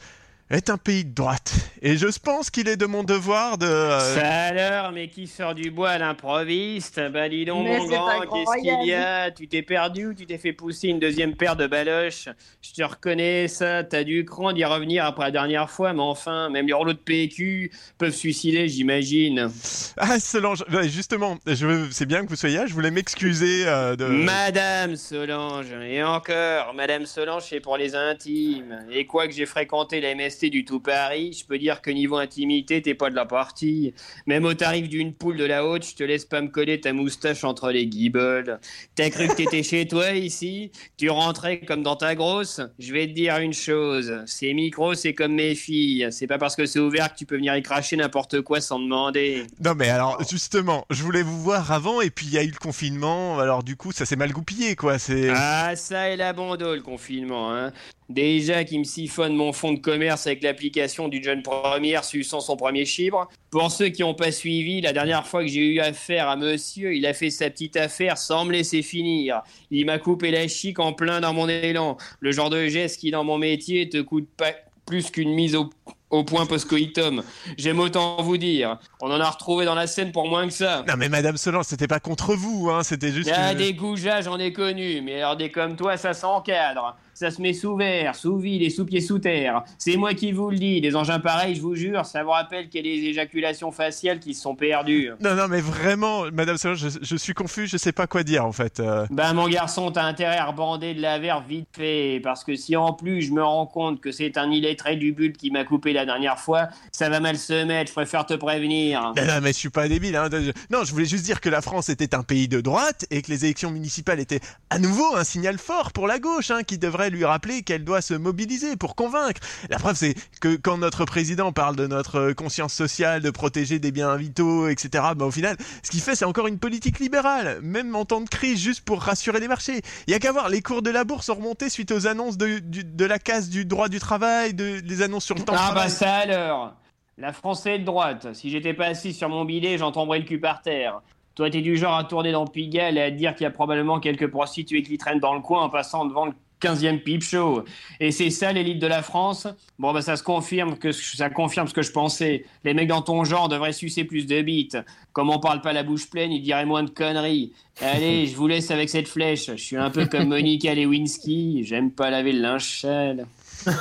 est un pays de droite. Et je pense qu'il est de mon devoir de... euh, Ça alors, mais qui sort du bois à l'improviste? Bah dis donc, Mais mon grand, qu'est-ce qu'il y a? Tu t'es perdu ou tu t'es fait pousser une deuxième paire de baloches Je te reconnais ça, t'as du cran d'y revenir après la dernière fois, mais enfin, même les rouleaux de PQ peuvent suicider, j'imagine. Ah, Solange, ouais, justement, je veux- c'est bien que vous soyez là, je voulais m'excuser euh, de... Madame Solange, et encore, Madame Solange, c'est pour les intimes. Et quoi que j'ai fréquenté la MST du tout Paris, je peux dire que niveau intimité, t'es pas de la partie. Même au tarif d'une poule de la haute, je te laisse pas me coller ta moustache entre les guibolles. T'as cru que t'étais chez toi ici? Tu rentrais comme dans ta grosse? Je vais te dire une chose, ces micros, c'est comme mes filles. C'est pas parce que c'est ouvert que tu peux venir y cracher n'importe quoi sans demander. Non mais alors justement, je voulais vous voir avant et puis il y a eu le confinement, alors du coup ça s'est mal goupillé quoi, c'est... Ah, ça et la bando, le confinement, hein. Déjà qui me siphonne mon fonds de commerce avec l'application du jeune première suçant son premier chibre. Pour ceux qui n'ont pas suivi, la dernière fois que j'ai eu affaire à monsieur, il a fait sa petite affaire sans me laisser finir. Il m'a coupé la chic en plein dans mon élan. Le genre de geste qui, dans mon métier, te coûte pas plus qu'une mise au, au point post-coitum. J'aime autant vous dire. On en a retrouvé dans la scène pour moins que ça. Non mais Madame Solange, c'était pas contre vous, hein, c'était juste... Ah, que- des goujats, j'en ai connu, mais alors des comme toi, ça s'encadre. Ça se met sous verre, sous vide et sous pied sous terre. C'est moi qui vous le dis, des engins pareils, je vous jure, ça vous rappelle qu'il y a des éjaculations faciales qui se sont perdues. Non, non, mais vraiment, Madame Solange, je, je suis confus, je sais pas quoi dire en fait. euh. Ben mon garçon, t'as intérêt à rebander de la verre vite fait, parce que si en plus je me rends compte que c'est un illettré du bulbe qui m'a coupé la dernière fois, ça va mal se mettre, je préfère te prévenir. Non, non, mais je suis pas débile. Hein. Non, je voulais juste dire que la France était un pays de droite et que les élections municipales étaient à nouveau un signal fort pour la gauche, hein, qui devrait lui rappeler qu'elle doit se mobiliser pour convaincre. La preuve, c'est que quand notre président parle de notre euh, conscience sociale, de protéger des biens vitaux, etc., bah, au final, ce qu'il fait, c'est encore une politique libérale, même en temps de crise, juste pour rassurer les marchés. Il y a qu'à voir, les cours de la bourse ont remonté suite aux annonces de, du- de la casse du droit du travail, de, les annonces sur le temps de Ah bah ça alors La France est de droite. Si j'étais pas assis sur mon billet, j'en tomberais le cul par terre. Toi, t'es du genre à tourner dans Pigalle et à te dire qu'il y a probablement quelques prostituées qui traînent dans le coin en passant devant le 15e pipe show. Et c'est ça l'élite de la France Bon bah ça se confirme que ça confirme ce que je pensais. Les mecs dans ton genre devraient sucer plus de bites. Comme on parle pas la bouche pleine, ils diraient moins de conneries. Allez, je vous laisse avec cette flèche. Je suis un peu comme Monica [LAUGHS] Lewinsky, j'aime pas laver le linge sale. [LAUGHS]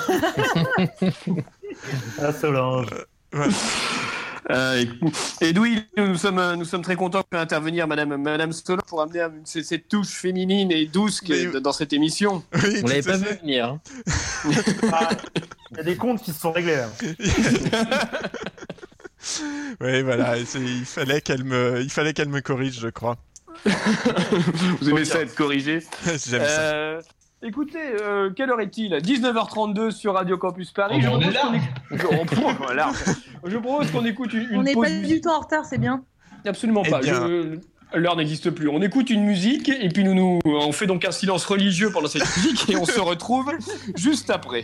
Ah, Solange. Euh, et Edoui, nous sommes, euh, nous sommes très contents de faire intervenir Madame, Madame Solange pour amener euh, cette, cette touche féminine et douce qui est dans cette émission. On l'avait pas vu venir. hein. Ah, Il y a des comptes qui se sont réglés là. [LAUGHS] Oui, voilà, il fallait qu'elle me, il fallait qu'elle me corrige, je crois. [LAUGHS] Vous aimez ça être corrigé [LAUGHS] J'aime ça. Écoutez, euh, quelle heure est-il? 19h32 sur Radio Campus Paris. Oh, Je propose qu'on écoute- [LAUGHS] Je- voilà. [LAUGHS] Je propose qu'on écoute une, une On n'est pause pas du tout en retard, c'est bien. Absolument Eh pas. bien- Je- L'heure n'existe plus. On écoute une musique et puis nous, nous on fait donc un silence religieux pendant cette musique et on se retrouve juste après.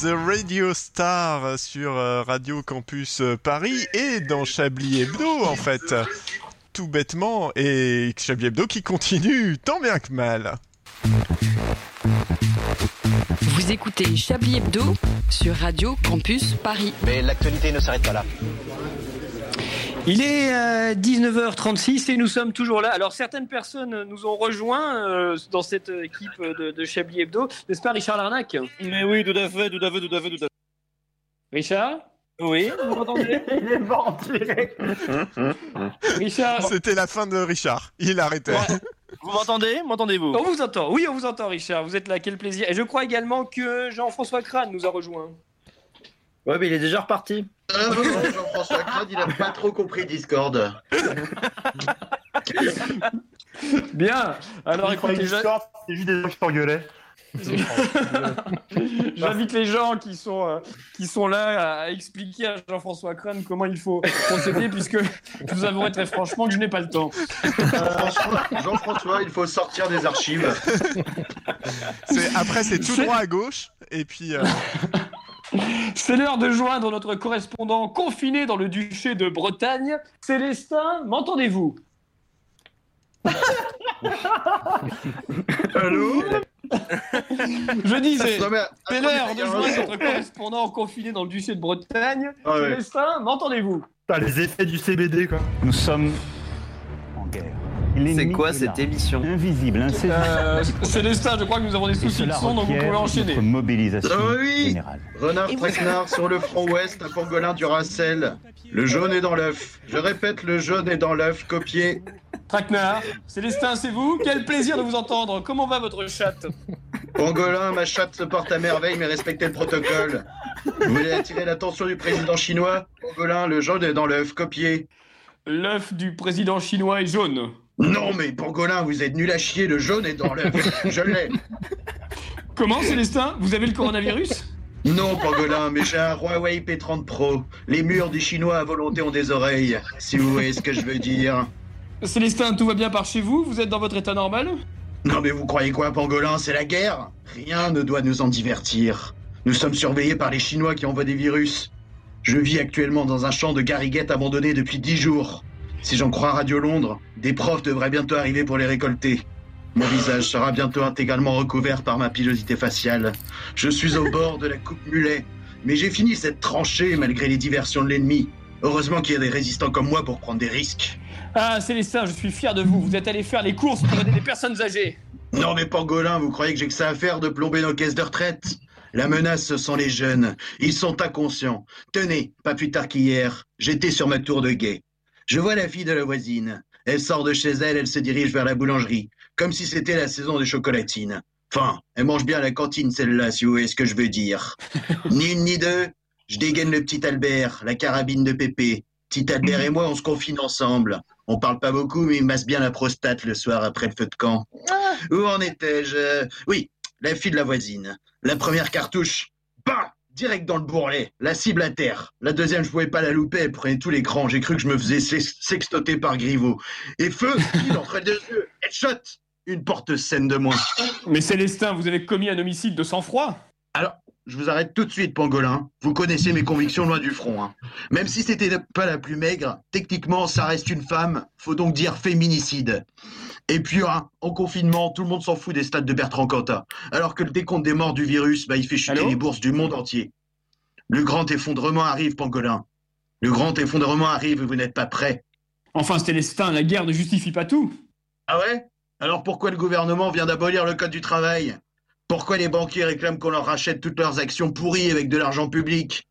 The Radio Star sur euh, Radio Campus euh, Paris et dans Chablis Hebdo en fait. Tout bêtement, et Chablis Hebdo qui continue tant bien que mal. Vous écoutez Chablis Hebdo sur Radio Campus Paris. Mais l'actualité ne s'arrête pas là. Il est euh, 19h36 et nous sommes toujours là. Alors certaines personnes nous ont rejoints euh, dans cette équipe de, de Chablis Hebdo, n'est-ce pas Richard Larnac? Mais oui, tout à fait, tout à fait, tout à fait, tout à fait. Richard? Oui, vous m'entendez? [LAUGHS] Il est mort en direct. Richard? C'était la fin de Richard. Il arrêtait. Vous m'entendez? M'entendez-vous? On vous entend, oui on vous entend Richard, vous êtes là, quel plaisir. Et je crois également que Jean-François Crane nous a rejoint. Ouais, mais il est déjà reparti. Ah non, non, Jean-François Crade, il a pas trop compris Discord. [LAUGHS] Bien, alors Discord, C'est juste des gens qui s'engueulaient. [LAUGHS] J'invite les gens qui sont, euh, qui sont là à expliquer à Jean-François Crane comment il faut procéder, puisque je vous avouerai très franchement que je n'ai pas le temps. François- Jean-François, il faut sortir des archives. C'est- Après, c'est tout droit à gauche. Et puis. euh, [LAUGHS] C'est l'heure de joindre notre correspondant confiné dans le duché de Bretagne. Célestin, m'entendez-vous [LAUGHS] Allô [LAUGHS] Je disais, c'est l'heure de joindre son. notre correspondant confiné dans le duché de Bretagne. Ah ouais. Célestin, m'entendez-vous les effets du CBD, quoi. Nous sommes en guerre. C'est quoi cette émission Invisible, insaisissable. Euh, [LAUGHS] Célestin, je crois que nous avons des soucis de son, donc vous pouvez enchaîner. mobilisation Ah oui générale. Renard Traquenard sur le front ouest, un pangolin du Racel. Le jaune est dans l'œuf. Je répète, le jaune est dans l'œuf, copié. Traquenard, Célestin, c'est vous Quel plaisir de vous entendre. Comment va votre chatte Pangolin, ma chatte se porte à merveille, mais respectez le protocole. Vous voulez attirer l'attention du président chinois Pangolin, le jaune est dans l'œuf, copié. L'œuf du président chinois est jaune. Non, mais Pangolin, vous êtes nul à chier, le jaune est dans l'œuf. [LAUGHS] Je l'ai. Comment, Célestin? Vous avez le coronavirus? Non, Pangolin, mais j'ai un Huawei P30 Pro. Les murs des Chinois à volonté ont des oreilles, si vous voyez ce que je veux dire. Célestin, tout va bien par chez vous? Vous êtes dans votre état normal? Non, mais vous croyez quoi, Pangolin? C'est la guerre? Rien ne doit nous en divertir. Nous sommes surveillés par les Chinois qui envoient des virus. Je vis actuellement dans un champ de gariguettes abandonné depuis dix jours. Si j'en crois Radio Londres, des profs devraient bientôt arriver pour les récolter. Mon visage sera bientôt intégralement recouvert par ma pilosité faciale. Je suis au bord de la coupe mulet, mais j'ai fini cette tranchée malgré les diversions de l'ennemi. Heureusement qu'il y a des résistants comme moi pour prendre des risques. Ah, Célestin, je suis fier de vous. Vous êtes allé faire les courses pour aider les personnes âgées. Non mais Pangolin, vous croyez que j'ai que ça à faire de plomber nos caisses de retraite? La menace, ce sont les jeunes. Ils sont inconscients. Tenez, pas plus tard qu'hier, j'étais sur ma tour de guet. Je vois la fille de la voisine. Elle sort de chez elle, elle se dirige vers la boulangerie, comme si c'était la saison des chocolatines. Enfin, elle mange bien à la cantine celle-là, si vous voyez ce que je veux dire. [LAUGHS] ni une ni deux, je dégaine le petit Albert, la carabine de Pépé. Petit Albert et moi, on se confine ensemble. On parle pas beaucoup, mais il masse bien la prostate le soir après le feu de camp. Où en étais-je? Oui, la fille de la voisine. La première cartouche, bam Direct dans le bourrelet, la cible à terre. La deuxième, je pouvais pas la louper, elle prenait tous les crans. J'ai cru que je me faisais sex- sextoter par Griveaux. Et feu, pile entre les deux yeux, headshot Une porte saine de moins. Mais Célestin, vous avez commis un homicide de sang-froid Alors, je vous arrête tout de suite, Pangolin. Vous connaissez mes convictions loin du front. hein. Même si c'était pas la plus maigre, techniquement, ça reste une femme. Faut donc dire féminicide. Et puis, hein, en confinement, tout le monde s'en fout des stades de Bertrand Cantat. Alors que le décompte des morts du virus, bah, il fait chuter Allô les bourses du monde entier. Le grand effondrement arrive, Pangolin. Le grand effondrement arrive et vous n'êtes pas prêt. Enfin, Célestin, la guerre ne justifie pas tout. Ah ouais? Alors pourquoi le gouvernement vient d'abolir le code du travail? Pourquoi les banquiers réclament qu'on leur rachète toutes leurs actions pourries avec de l'argent public?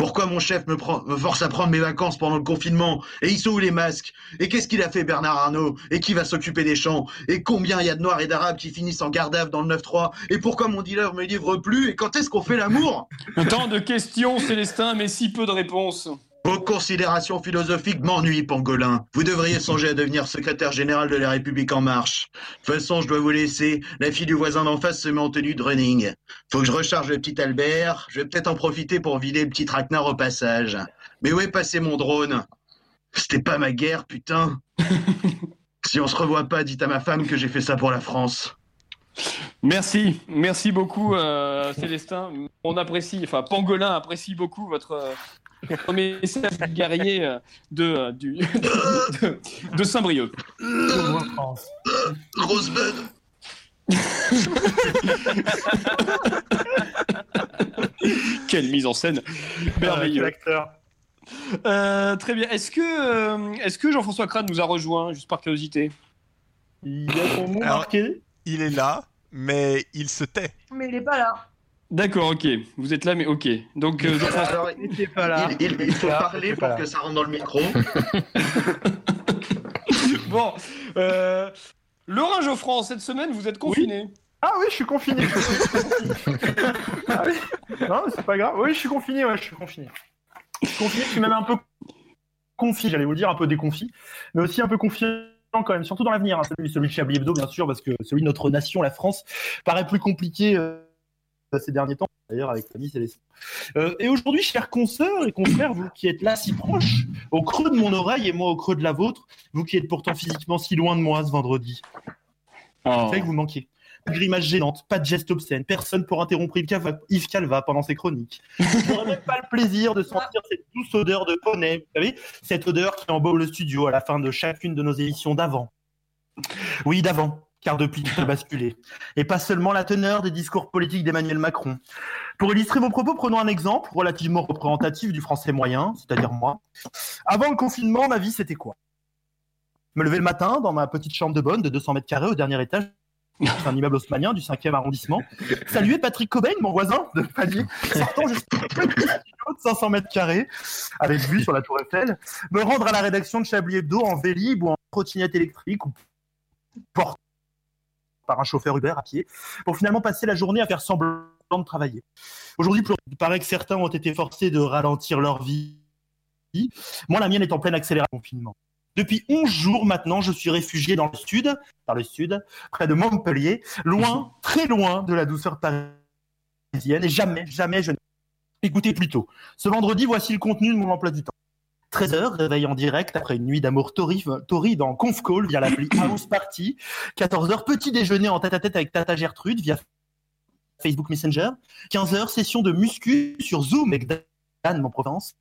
Pourquoi mon chef me, force à prendre mes vacances pendant le confinement? Et ils sont où les masques. Et qu'est-ce qu'il a fait Bernard Arnault? Et qui va s'occuper des champs? Et combien il y a de Noirs et d'Arabes qui finissent en garde dans le 9-3 Et pourquoi mon dealer me livre plus? Et quand est-ce qu'on fait l'amour? [LAUGHS] Tant de questions, Célestin, mais si peu de réponses. Vos considérations philosophiques m'ennuient, Pangolin. Vous devriez songer à devenir secrétaire général de la République En Marche. De toute façon, je dois vous laisser. La fille du voisin d'en face se met en tenue de running. Faut que je recharge le petit Albert. Je vais peut-être en profiter pour vider le petit traquenard au passage. Mais où est passé mon drone? C'était pas ma guerre, putain. [LAUGHS] si on se revoit pas, dites à ma femme que j'ai fait ça pour la France. Merci, merci beaucoup euh, Célestin. On apprécie, enfin Pangolin apprécie beaucoup votre, votre message guerrier euh, de, euh, du, [LAUGHS] de, de Saint-Brieuc. Rosebud. Quelle mise en scène merveilleux. Euh, très bien. Est-ce que, euh, est-ce que Jean-François Crane nous a rejoint, juste par curiosité? Il a son nom Alors, marqué? Il est là, mais il se tait. Mais il est pas là. D'accord, ok. Vous êtes là, mais ok. Donc, euh, [LAUGHS] Jean-François- Alors, il, il- il faut parler pour que ça rentre dans le micro. [LAUGHS] bon, euh, Laurent Geoffrand, cette semaine, vous êtes confiné. Ah oui, je suis confiné. [LAUGHS] Ah oui. Non, c'est pas grave. Oui, je suis confiné, ouais, je suis confiné. Je suis confiné, je suis même un peu confit, j'allais vous dire, un peu déconfit, mais aussi un peu confiant quand même, surtout dans l'avenir. hein. celui, celui de Chablis Hebdo, bien sûr, parce que celui de notre nation, la France, paraît plus compliqué euh, ces derniers temps, d'ailleurs, avec Fanny Célestin. Euh, et aujourd'hui, chers consoeurs et confrères, vous qui êtes là si proches, au creux de mon oreille et moi au creux de la vôtre, vous qui êtes pourtant physiquement si loin de moi ce vendredi, Oh. vous savez que vous manquez. Pas de grimace gênante, pas de geste obscène, personne pour interrompre Yves Calva, Yves Calva pendant ses chroniques. Vous n'aurez même pas le plaisir de sentir cette douce odeur de poney, vous savez, cette odeur qui embaume le studio à la fin de chacune de nos émissions d'avant. Oui, d'avant, car depuis tout a basculé. Et pas seulement la teneur des discours politiques d'Emmanuel Macron. Pour illustrer vos propos, prenons un exemple relativement représentatif du français moyen, c'est-à-dire moi. Avant le confinement, ma vie, c'était quoi? Me lever le matin dans ma petite chambre de bonne de 200 mètres carrés au dernier étage c'est un immeuble haussmanien du 5e arrondissement. Saluer Patrick Cobain, mon voisin de palier, sortant studio de 500 mètres carrés, avec vue sur la Tour Eiffel. Me rendre à la rédaction de Chablis Hebdo en vélib ou en trottinette électrique ou porté par un chauffeur Uber à pied, pour finalement passer la journée à faire semblant de travailler. Aujourd'hui, il paraît que certains ont été forcés de ralentir leur vie. Moi, la mienne est en plein accélération confinement. Depuis 11 jours maintenant, je suis réfugié dans le sud, dans le sud, près de Montpellier, loin, très loin de la douceur parisienne, et jamais, jamais je n'ai écouté plus tôt. Ce vendredi, voici le contenu de mon emploi du temps. 13h, réveil en direct après une nuit d'amour torride en conf call via l'appli [COUGHS] House Party. 14h, petit déjeuner en tête à tête avec Tata Gertrude via Facebook Messenger. 15h, session de muscu sur Zoom avec Dan, mon Provence.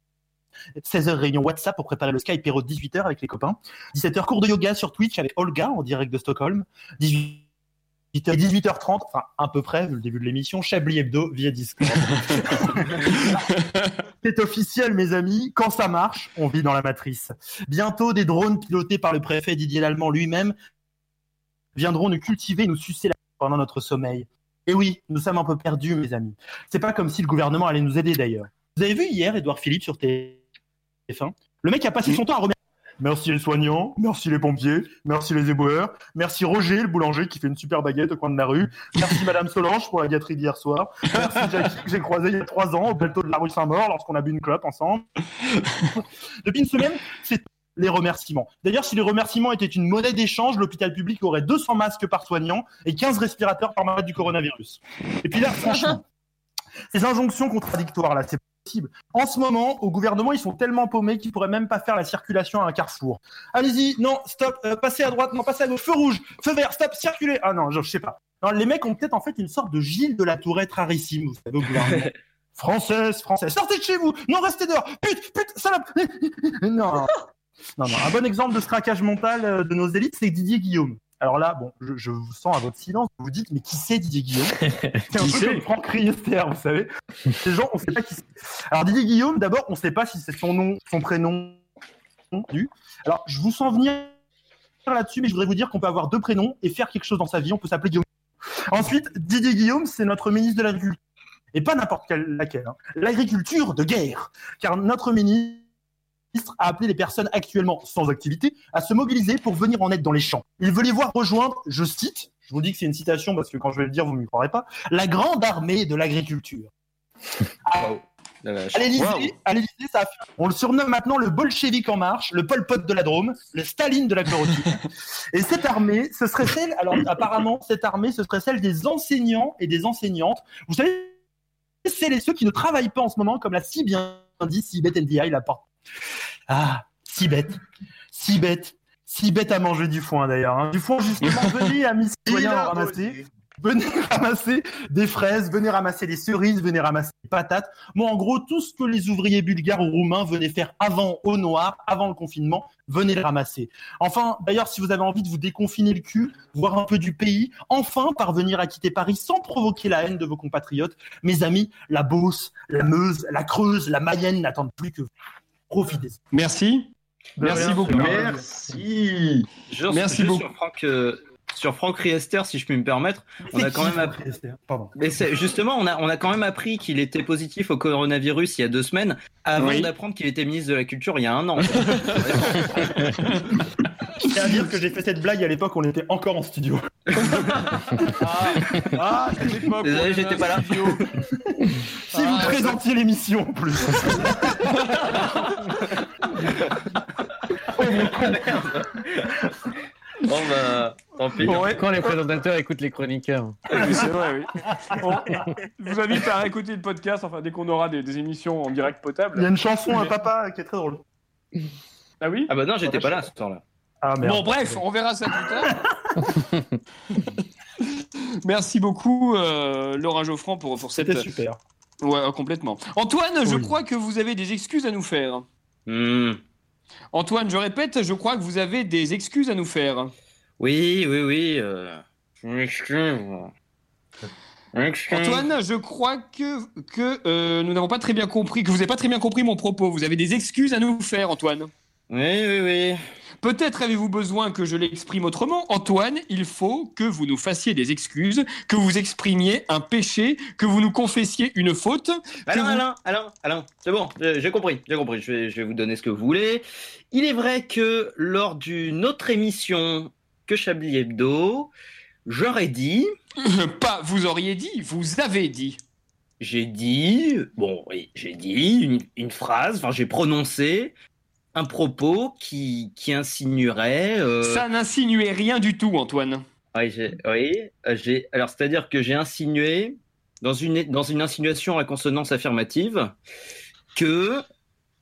16h, réunion WhatsApp pour préparer le Skype de 18h avec les copains. 17h, cours de yoga sur Twitch avec Olga en direct de Stockholm. 18h, 18h30, enfin à peu près, vu le début de l'émission, Chablis Hebdo via Discord. [LAUGHS] C'est officiel, mes amis. Quand ça marche, on vit dans la matrice. Bientôt, des drones pilotés par le préfet Didier Lallemand lui-même viendront nous cultiver, nous sucer la pendant notre sommeil. Et oui, nous sommes un peu perdus, mes amis. C'est pas comme si le gouvernement allait nous aider d'ailleurs. Vous avez vu hier Edouard Philippe sur TF1 Le mec a passé son temps à remercier. Merci les soignants, merci les pompiers, merci les éboueurs, merci Roger, le boulanger qui fait une super baguette au coin de la rue, merci Madame Solange pour la gâterie d'hier soir, merci Jackie que j'ai croisé il y a trois ans au plateau de la rue Saint-Maur lorsqu'on a bu une clope ensemble. [LAUGHS] Depuis une semaine, c'est les remerciements. D'ailleurs, si les remerciements étaient une monnaie d'échange, l'hôpital public aurait 200 masques par soignant et 15 respirateurs par malade du coronavirus. Et puis là, franchement, ces injonctions contradictoires là, c'est possible. En ce moment, au gouvernement, ils sont tellement paumés qu'ils pourraient même pas faire la circulation à un carrefour. Allez-y, non, stop, euh, passez à droite, non, passez à gauche, feu rouge, feu vert, stop, circulez. Ah non, je, je sais pas. Non, les mecs ont peut-être en fait une sorte de Gilles de la Tourette rarissime, vous savez, au gouvernement. [LAUGHS] Française, française, sortez de chez vous, non, restez dehors, pute, pute, salope. [LAUGHS] non, non, non, un bon exemple de ce mental euh, de nos élites, c'est Didier Guillaume. Alors là, bon, je, je vous sens à votre silence, vous vous dites, mais qui c'est Didier Guillaume [LAUGHS] C'est un Qui peu comme Franck Riester, vous savez. Ces gens, on sait pas qui c'est. Alors Didier Guillaume, d'abord, on sait pas si c'est son nom, son prénom. Alors, je vous sens venir là-dessus, mais je voudrais vous dire qu'on peut avoir deux prénoms et faire quelque chose dans sa vie, on peut s'appeler Guillaume. Ensuite, Didier Guillaume, c'est notre ministre de l'Agriculture. Et pas n'importe quelle, laquelle. hein. L'agriculture de guerre. Car notre ministre a appelé les personnes actuellement sans activité à se mobiliser pour venir en aide dans les champs. Il veut les voir rejoindre, je cite, je vous dis que c'est une citation parce que quand je vais le dire, vous ne m'y croirez pas, la grande armée de l'agriculture. [LAUGHS] À l'Élysée, à l'Élysée, ça a fait- on le surnomme maintenant le bolchevique en marche, le Pol Pot de la Drôme, le Staline de la chloroquine. [LAUGHS] Et cette armée, ce serait celle, alors apparemment, cette armée, ce serait celle des enseignants et des enseignantes. Vous savez, c'est les ceux qui ne travaillent pas en ce moment, comme l'a si bien dit Sibeth NDI, la porte. Ah, si bête, si bête, si bête à manger du foin d'ailleurs. hein. Du foin justement, [LAUGHS] venez amis citoyens en ramasser. venez [LAUGHS] ramasser des fraises, venez ramasser des cerises, venez ramasser des patates. Moi, en gros, tout ce que les ouvriers bulgares ou roumains venaient faire avant au noir, avant le confinement, venez le ramasser. Enfin, d'ailleurs, si vous avez envie de vous déconfiner le cul, voir un peu du pays, enfin parvenir à quitter Paris sans provoquer la haine de vos compatriotes, mes amis, la Beauce, la Meuse, la Creuse, la Mayenne n'attendent plus que vous. Profitez. Merci. De Merci rien, beaucoup. Merci. Juste- Merci juste beaucoup. Sur Franck, euh, sur Franck Riester, si je puis me permettre, on a quand même appris. Pardon. Mais c'est- justement, on a, on a quand même appris qu'il était positif au coronavirus il y a deux semaines, avant Oui. d'apprendre qu'il était ministre de la Culture il y a un an. [LAUGHS] Tiens à dire que j'ai fait cette blague à l'époque, on était encore en studio. Ah, c'est l'époque. où Désolé, j'étais pas là. studio. [LAUGHS] Si vous Ah, présentiez l'émission en plus. [LAUGHS] Bon bah, tant pis. Bon, ouais. Quand les présentateurs écoutent les chroniqueurs. Oui, c'est vrai, oui. On, je vous invite à écouter le podcast, enfin, dès qu'on aura des, des émissions en direct potable. Il y a une chanson à papa qui est très drôle. Ah oui? Ah bah non, j'étais pas là ce temps-là. Ah merde. Bon, bref, on verra ça plus tard. [LAUGHS] Merci beaucoup, euh, Laurent Geoffrand, pour, pour cette. C'était super. Ouais, euh, complètement. Antoine, je crois que vous avez des excuses à nous faire. Hmm. Antoine, je répète, je crois que vous avez des excuses à nous faire. Oui, oui, oui. Euh... Je m'excuse. Je m'excuse. Antoine, je crois que, que euh, nous n'avons pas très bien compris, que vous n'avez pas très bien compris mon propos. Vous avez des excuses à nous faire, Antoine. Oui, oui, oui. Peut-être avez-vous besoin que je l'exprime autrement. Antoine, il faut que vous nous fassiez des excuses, que vous exprimiez un péché, que vous nous confessiez une faute. Alain, vous- Alain, Alain, Alain, c'est bon, j'ai j'ai compris, j'ai compris, je vais, je vais vous donner ce que vous voulez. Il est vrai que lors d'une autre émission que Chablis Hebdo, j'aurais dit, [LAUGHS] Pas, vous auriez dit, vous avez dit. j'ai dit, bon, oui, j'ai dit une, une phrase, enfin j'ai prononcé un propos qui, qui insinuerait... euh, Ça n'insinuait rien du tout, Antoine. Oui, j'ai, oui, euh, j'ai, alors c'est-à-dire que j'ai insinué, dans une, dans une insinuation à consonance affirmative, que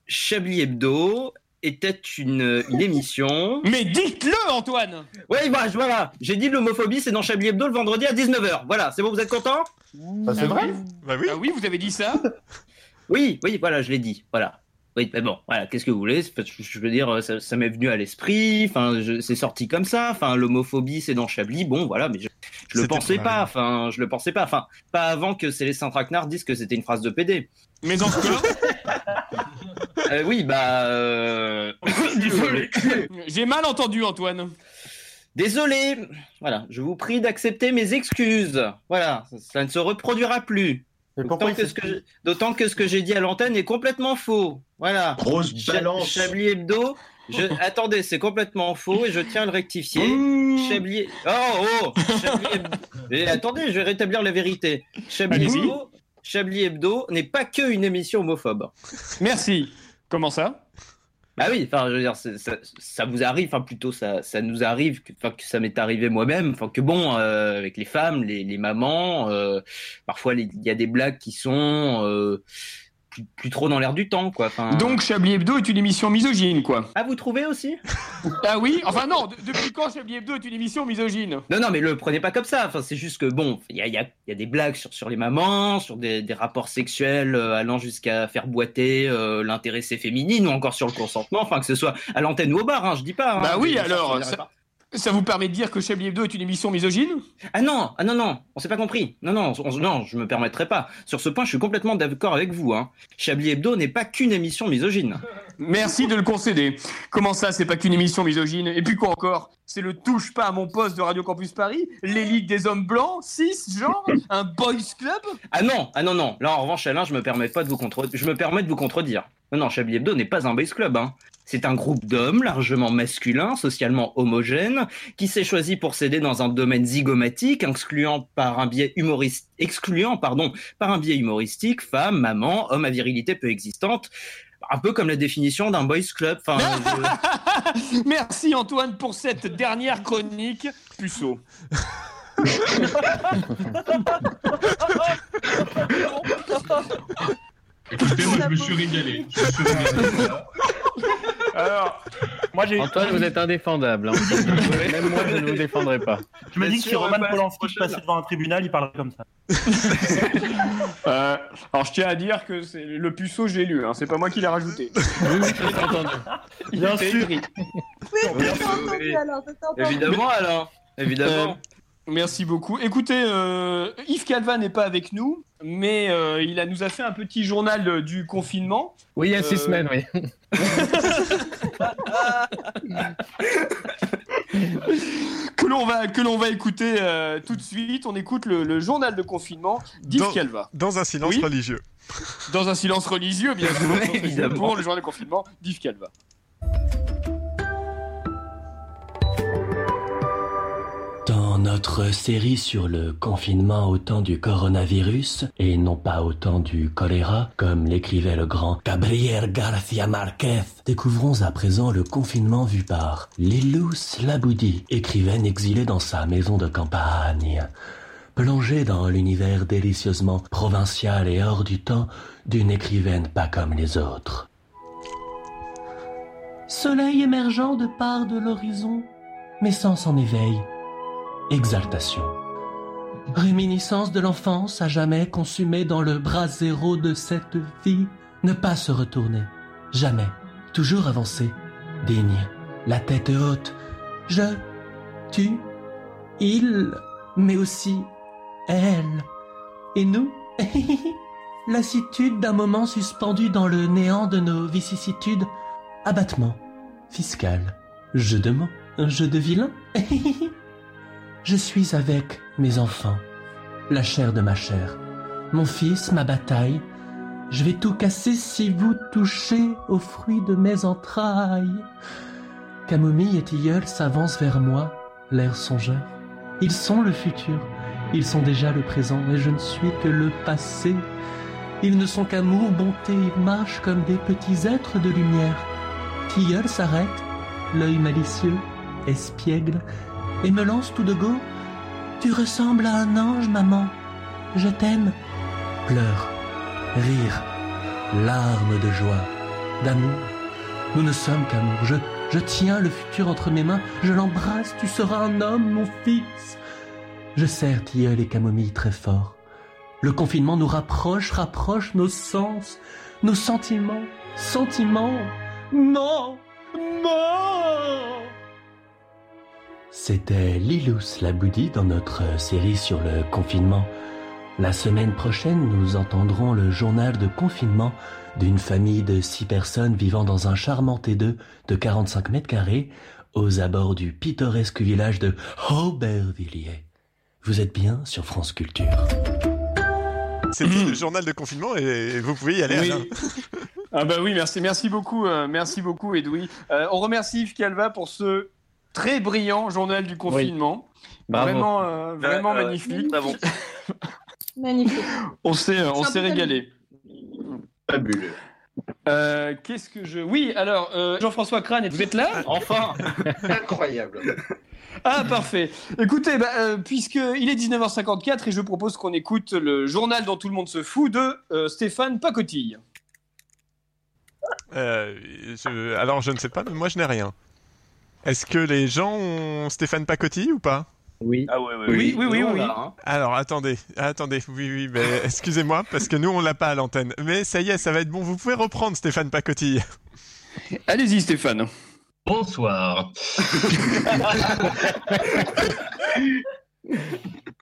Chablis Hebdo était une, une émission. Mais dites-le, Antoine Oui, voilà, voilà. J'ai dit l'homophobie, c'est dans Chablis Hebdo le vendredi à 19h. Voilà, c'est bon, vous êtes content? Bah, c'est Ah vrai. oui Bah oui. Ah oui, vous avez dit ça? Oui, oui, voilà, je l'ai dit. Voilà. Oui, mais bon, voilà, qu'est-ce que vous voulez C'est- Je veux dire, ça, ça m'est venu à l'esprit. Enfin, c'est sorti comme ça. Enfin, l'homophobie, c'est dans Chablis. Bon, voilà, mais je, je le pensais pas. Enfin, je le pensais pas. Enfin, pas avant que Célestin Traquenard dise que c'était une phrase de PD. Mais encore [LAUGHS] Euh, oui, bah. euh, Désolé. [LAUGHS] J'ai mal entendu, Antoine. Désolé. Voilà, je vous prie d'accepter mes excuses. Voilà, ça, ça ne se reproduira plus. D'autant que, ce que ce j'ai dit à l'antenne est complètement faux. Voilà. Grosse balance. Chablis Hebdo. Je... Attendez, c'est complètement faux et je tiens à le rectifier. Chablis. Oh, oh Chablis Hebdo. Attendez, je vais rétablir la vérité. Chablis. Hebdo, Chablis Hebdo n'est pas que une émission homophobe. Merci. Comment ça? Bah oui, enfin, je veux dire, ça, ça vous arrive, enfin plutôt ça, ça nous arrive, que, enfin, que ça m'est arrivé moi-même, enfin que bon, euh, avec les femmes, les, les mamans, euh, parfois il y a des blagues qui sont euh, plus, plus trop dans l'air du temps, quoi. Enfin, Donc Chablis Hebdo est une émission misogyne, quoi. ah, vous trouvez aussi? Ah oui Enfin non, de- depuis quand Chablis Hebdo est une émission misogyne? Non, non, mais le prenez pas comme ça. Enfin, c'est juste que bon, il y a, y, a, il y a des blagues sur, sur les mamans, sur des, des rapports sexuels euh, allant jusqu'à faire boiter euh, l'intéressé féminine ou encore sur le consentement. Enfin, que ce soit à l'antenne ou au bar, hein, je dis pas. hein. Bah oui, alors, ça, ça vous permet de dire que Chablis Hebdo est une émission misogyne? Ah non, ah non, non, on s'est pas compris. Non, non, on- non, je me permettrai pas. Sur ce point, je suis complètement d'accord avec vous. Hein. Chablis Hebdo n'est pas qu'une émission misogyne. [LAUGHS] Merci de le concéder. Comment ça, c'est pas qu'une émission misogyne? Et puis quoi encore? C'est le touche pas à mon poste de Radio Campus Paris L'élite des hommes blancs 6 genre [LAUGHS] Un boys club? Ah non, ah non, non. Là, en revanche, Alain, je me permets pas de vous contre... je me permets de vous contredire. Non, non, Chablis Hebdo n'est pas un boys club. Hein. C'est un groupe d'hommes largement masculins, socialement homogènes, qui s'est choisi pour s'aider dans un domaine zygomatique, excluant par un biais humoriste, excluant, pardon, par un biais humoristique, femme, maman, homme à virilité peu existante. Un peu comme la définition d'un boys club. Enfin, je- [LAUGHS] Merci Antoine pour cette dernière chronique. Puceau. Écoutez, moi, je me suis régalé. Je me suis régalé. [LAUGHS] [LAUGHS] Alors, Moi j'ai. Antoine, vous êtes indéfendable. hein. [LAUGHS] Même moi, je ne vous défendrai pas. Je me dis que si Roman Polanski prochaine. passait devant un tribunal, il parlerait comme ça. [LAUGHS] Euh, alors je tiens à dire que c'est le puceau, j'ai lu, hein, c'est pas moi qui l'ai rajouté. Il Bien était sûr. écrit. Évidemment, Alain. Évidemment. Merci beaucoup. Écoutez, euh, Yves Calva n'est pas avec nous, mais euh, il a, nous a fait un petit journal euh, du confinement. Oui, il y a six Euh, semaines, oui. [LAUGHS] que l'on va que l'on va écouter euh, tout de suite. On écoute le, le journal de confinement d'Yves Dans- Calva. Dans un silence Oui. religieux. Dans un silence religieux, bien [LAUGHS] sûr. Pour le journal de confinement d'Yves Calva. Notre série sur le confinement au temps du coronavirus, et non pas au temps du choléra, comme l'écrivait le grand Gabriel García Márquez, découvrons à présent le confinement vu par Lilous Laboudi, écrivaine exilée dans sa maison de campagne. Plongée dans l'univers délicieusement provincial et hors du temps d'une écrivaine pas comme les autres. Soleil émergeant de part de l'horizon, mais sans son éveil. Exaltation. Réminiscence de l'enfance à jamais consumée dans le brasero de cette vie. Ne pas se retourner. Jamais. Toujours avancer. Digne. La tête haute. Je. Tu. Il. Mais aussi. Elle. Et nous? [LAUGHS] Lassitude d'un moment suspendu dans le néant de nos vicissitudes. Abattement. Fiscal. Jeu de mots. Jeu de vilain [LAUGHS] Je suis avec mes enfants, la chair de ma chair, mon fils, ma bataille. Je vais tout casser si vous touchez aux fruits de mes entrailles. Camomille et tilleul s'avancent vers moi, l'air songeur. Ils sont le futur, ils sont déjà le présent, et je ne suis que le passé. Ils ne sont qu'amour, bonté, ils marchent comme des petits êtres de lumière. Tilleul s'arrête, l'œil malicieux, espiègle, et me lance tout de go. Tu ressembles à un ange, maman. Je t'aime. Pleurs, rire, larmes de joie, d'amour. Nous ne sommes qu'amour. Je, je tiens le futur entre mes mains. Je l'embrasse. Tu seras un homme, mon fils. Je serre tilleul et camomille très fort. Le confinement nous rapproche, rapproche nos sens, nos sentiments, sentiments. Non, non. C'était Lilous Laboudi dans notre série sur le confinement. La semaine prochaine, nous entendrons le journal de confinement d'une famille de six personnes vivant dans un charmant T2 de 45 mètres carrés aux abords du pittoresque village de Aubervilliers. Vous êtes bien sur France Culture. C'était le journal de confinement et vous pouvez y aller. Oui. Ah bah oui, merci, merci beaucoup, euh, merci beaucoup, Edoui. Euh, on remercie Yves Calva pour ce très brillant journal du confinement. Vraiment, euh, vraiment Euh, magnifique. [LAUGHS] On s'est, euh, on s'est régalé. Fabuleux. Euh, Qu'est-ce que je. Oui, alors, euh, Jean-François Crane, vous êtes là? Enfin [LAUGHS] Incroyable. Ah, parfait. Écoutez, bah, euh, puisqu'il est 19h54 et je propose qu'on écoute le journal dont tout le monde se fout de euh, Stéphane Pacotille. Euh, je- Alors, je ne sais pas, mais moi, je n'ai rien. Est-ce que les gens ont Stéphane Pacotti ou pas? Oui. Ah ouais, ouais, Oui, oui, oui, hein. Alors, attendez, attendez, oui, oui, mais [LAUGHS] excusez-moi, parce que nous, on l'a pas à l'antenne. Mais ça y est, ça va être bon, vous pouvez reprendre Stéphane Pacotti. Allez-y, Stéphane. Bonsoir. [LAUGHS]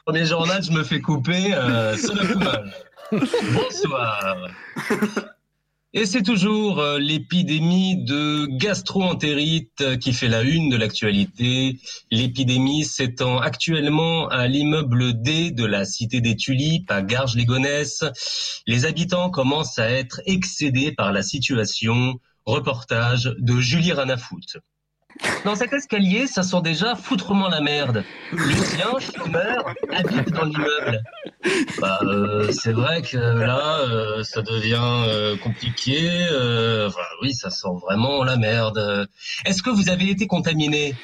Premier journal, je me fais couper, euh. Bonsoir. [LAUGHS] Et c'est toujours euh, l'épidémie de gastro-entérite euh, qui fait la une de l'actualité. L'épidémie s'étend actuellement à l'immeuble D de la Cité des Tulipes à Garges-les-Gonesse. Les habitants commencent à être excédés par la situation. Reportage de Julie Ranafoot. Dans cet escalier, ça sent déjà foutrement la merde. Lucien, chômeur, habite dans l'immeuble. Bah, euh, c'est vrai que là, euh, ça devient euh, compliqué. euh, enfin, oui, ça sent vraiment la merde. Est-ce que vous avez été contaminé?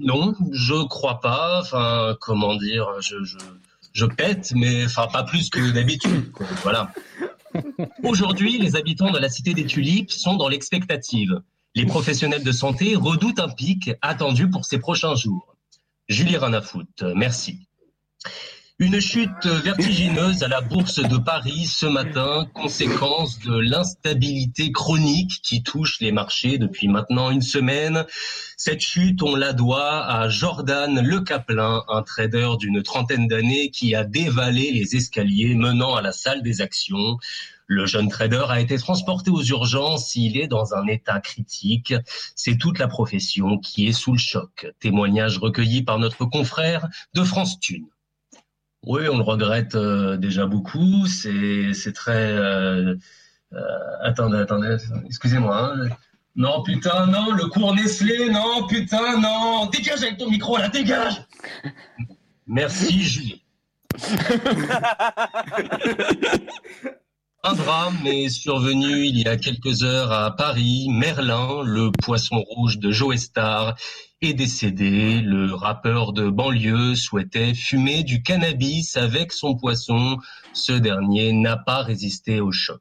Non, je crois pas. Enfin, comment dire, je, je, pète, mais enfin pas plus que d'habitude. Voilà. Aujourd'hui, les habitants de la cité des Tulipes sont dans l'expectative. Les professionnels de santé redoutent un pic attendu pour ces prochains jours. Julie Ranafoot, merci. Une chute vertigineuse à la bourse de Paris ce matin, conséquence de l'instabilité chronique qui touche les marchés depuis maintenant une semaine. Cette chute, on la doit à Jordan Le Caplin, un trader d'une trentaine d'années qui a dévalé les escaliers menant à la salle des actions. Le jeune trader a été transporté aux urgences, il est dans un état critique. C'est toute la profession qui est sous le choc. Témoignage recueilli par notre confrère de France Thune. Oui, on le regrette euh, déjà beaucoup. C'est très. euh, euh, attendez, attendez, excusez-moi. hein. Non, putain, non, le cours Nestlé, non, putain, non. Dégage avec ton micro là, dégage. Merci, Julie. [LAUGHS] Un drame est survenu il y a quelques heures à Paris. Merlin, le poisson rouge de Joe Star, est décédé. Le rappeur de banlieue souhaitait fumer du cannabis avec son poisson. Ce dernier n'a pas résisté au choc.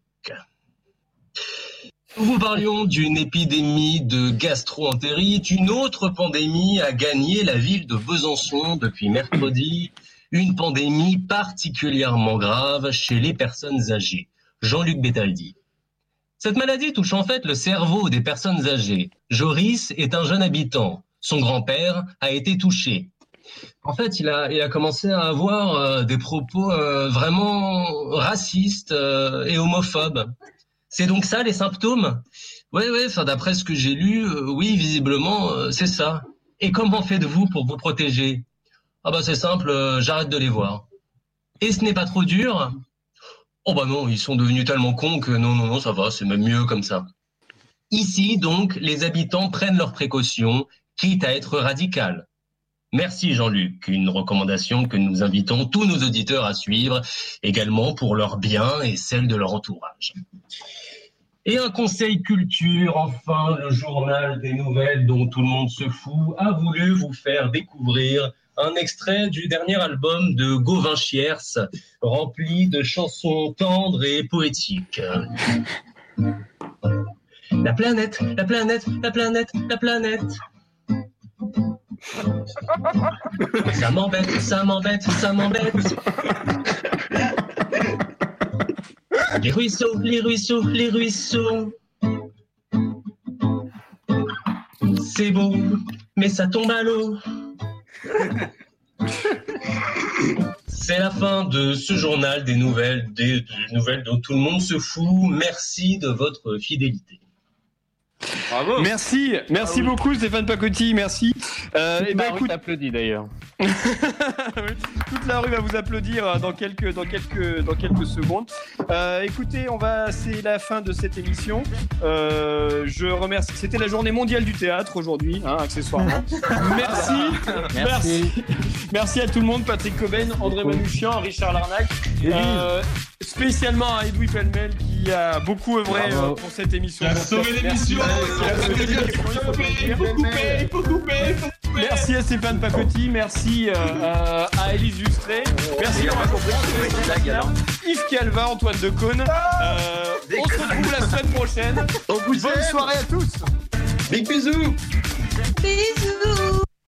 Nous vous parlions d'une épidémie de gastro-entérite. Une autre pandémie a gagné la ville de Besançon depuis mercredi. Une pandémie particulièrement grave chez les personnes âgées. Jean-Luc Bétaldi. Cette maladie touche en fait le cerveau des personnes âgées. Joris est un jeune habitant. Son grand-père a été touché. En fait, il a, commencé à avoir euh, des propos euh, vraiment racistes euh, et homophobes. C'est donc ça les symptômes? Oui, oui, d'après ce que j'ai lu, oui, visiblement, c'est ça. Et comment faites-vous pour vous protéger? Ah bah c'est simple, j'arrête de les voir. Et ce n'est pas trop dur? Oh bah non, ils sont devenus tellement cons que non, non, non, ça va, c'est même mieux comme ça. Ici, donc, les habitants prennent leurs précautions, quitte à être radical. Merci Jean-Luc, une recommandation que nous invitons tous nos auditeurs à suivre, également pour leur bien et celle de leur entourage. Et un conseil culture, enfin, le journal des nouvelles dont tout le monde se fout, a voulu vous faire découvrir un extrait du dernier album de Gauvin Chiers, rempli de chansons tendres et poétiques. La planète, la planète, la planète, la planète. Ça m'embête, ça m'embête, ça m'embête. Les ruisseaux, les ruisseaux, les ruisseaux. C'est beau, mais ça tombe à l'eau. C'est la fin de ce journal des nouvelles, des, des nouvelles dont tout le monde se fout. Merci de votre fidélité. Bravo. Merci, merci beaucoup Stéphane Pacotti, merci. Euh, et ben écoute, applaudit d'ailleurs. [LAUGHS] toute la rue va vous applaudir euh, dans quelques, dans quelques, dans quelques secondes. Euh, écoutez, on va, c'est la fin de cette émission. Euh, je remercie. C'était la journée mondiale du théâtre aujourd'hui, hein, accessoirement. [LAUGHS] merci, merci, merci à tout le monde. Patrick Coben, André Manouchian, Richard Larnac. Euh, spécialement à Edoui Pellemel qui a beaucoup œuvré Bravo. pour cette émission. Qui a sauvé l'émission. Qui a sauvé l'émission. Il faut couper, il faut couper. Merci à Stéphane Pacotti, merci euh, euh, à Élise Justré, merci à. Yves Calva, Antoine Decaune. Euh, on se retrouve la semaine prochaine. Bonne soirée à tous. Big bisous. Bisous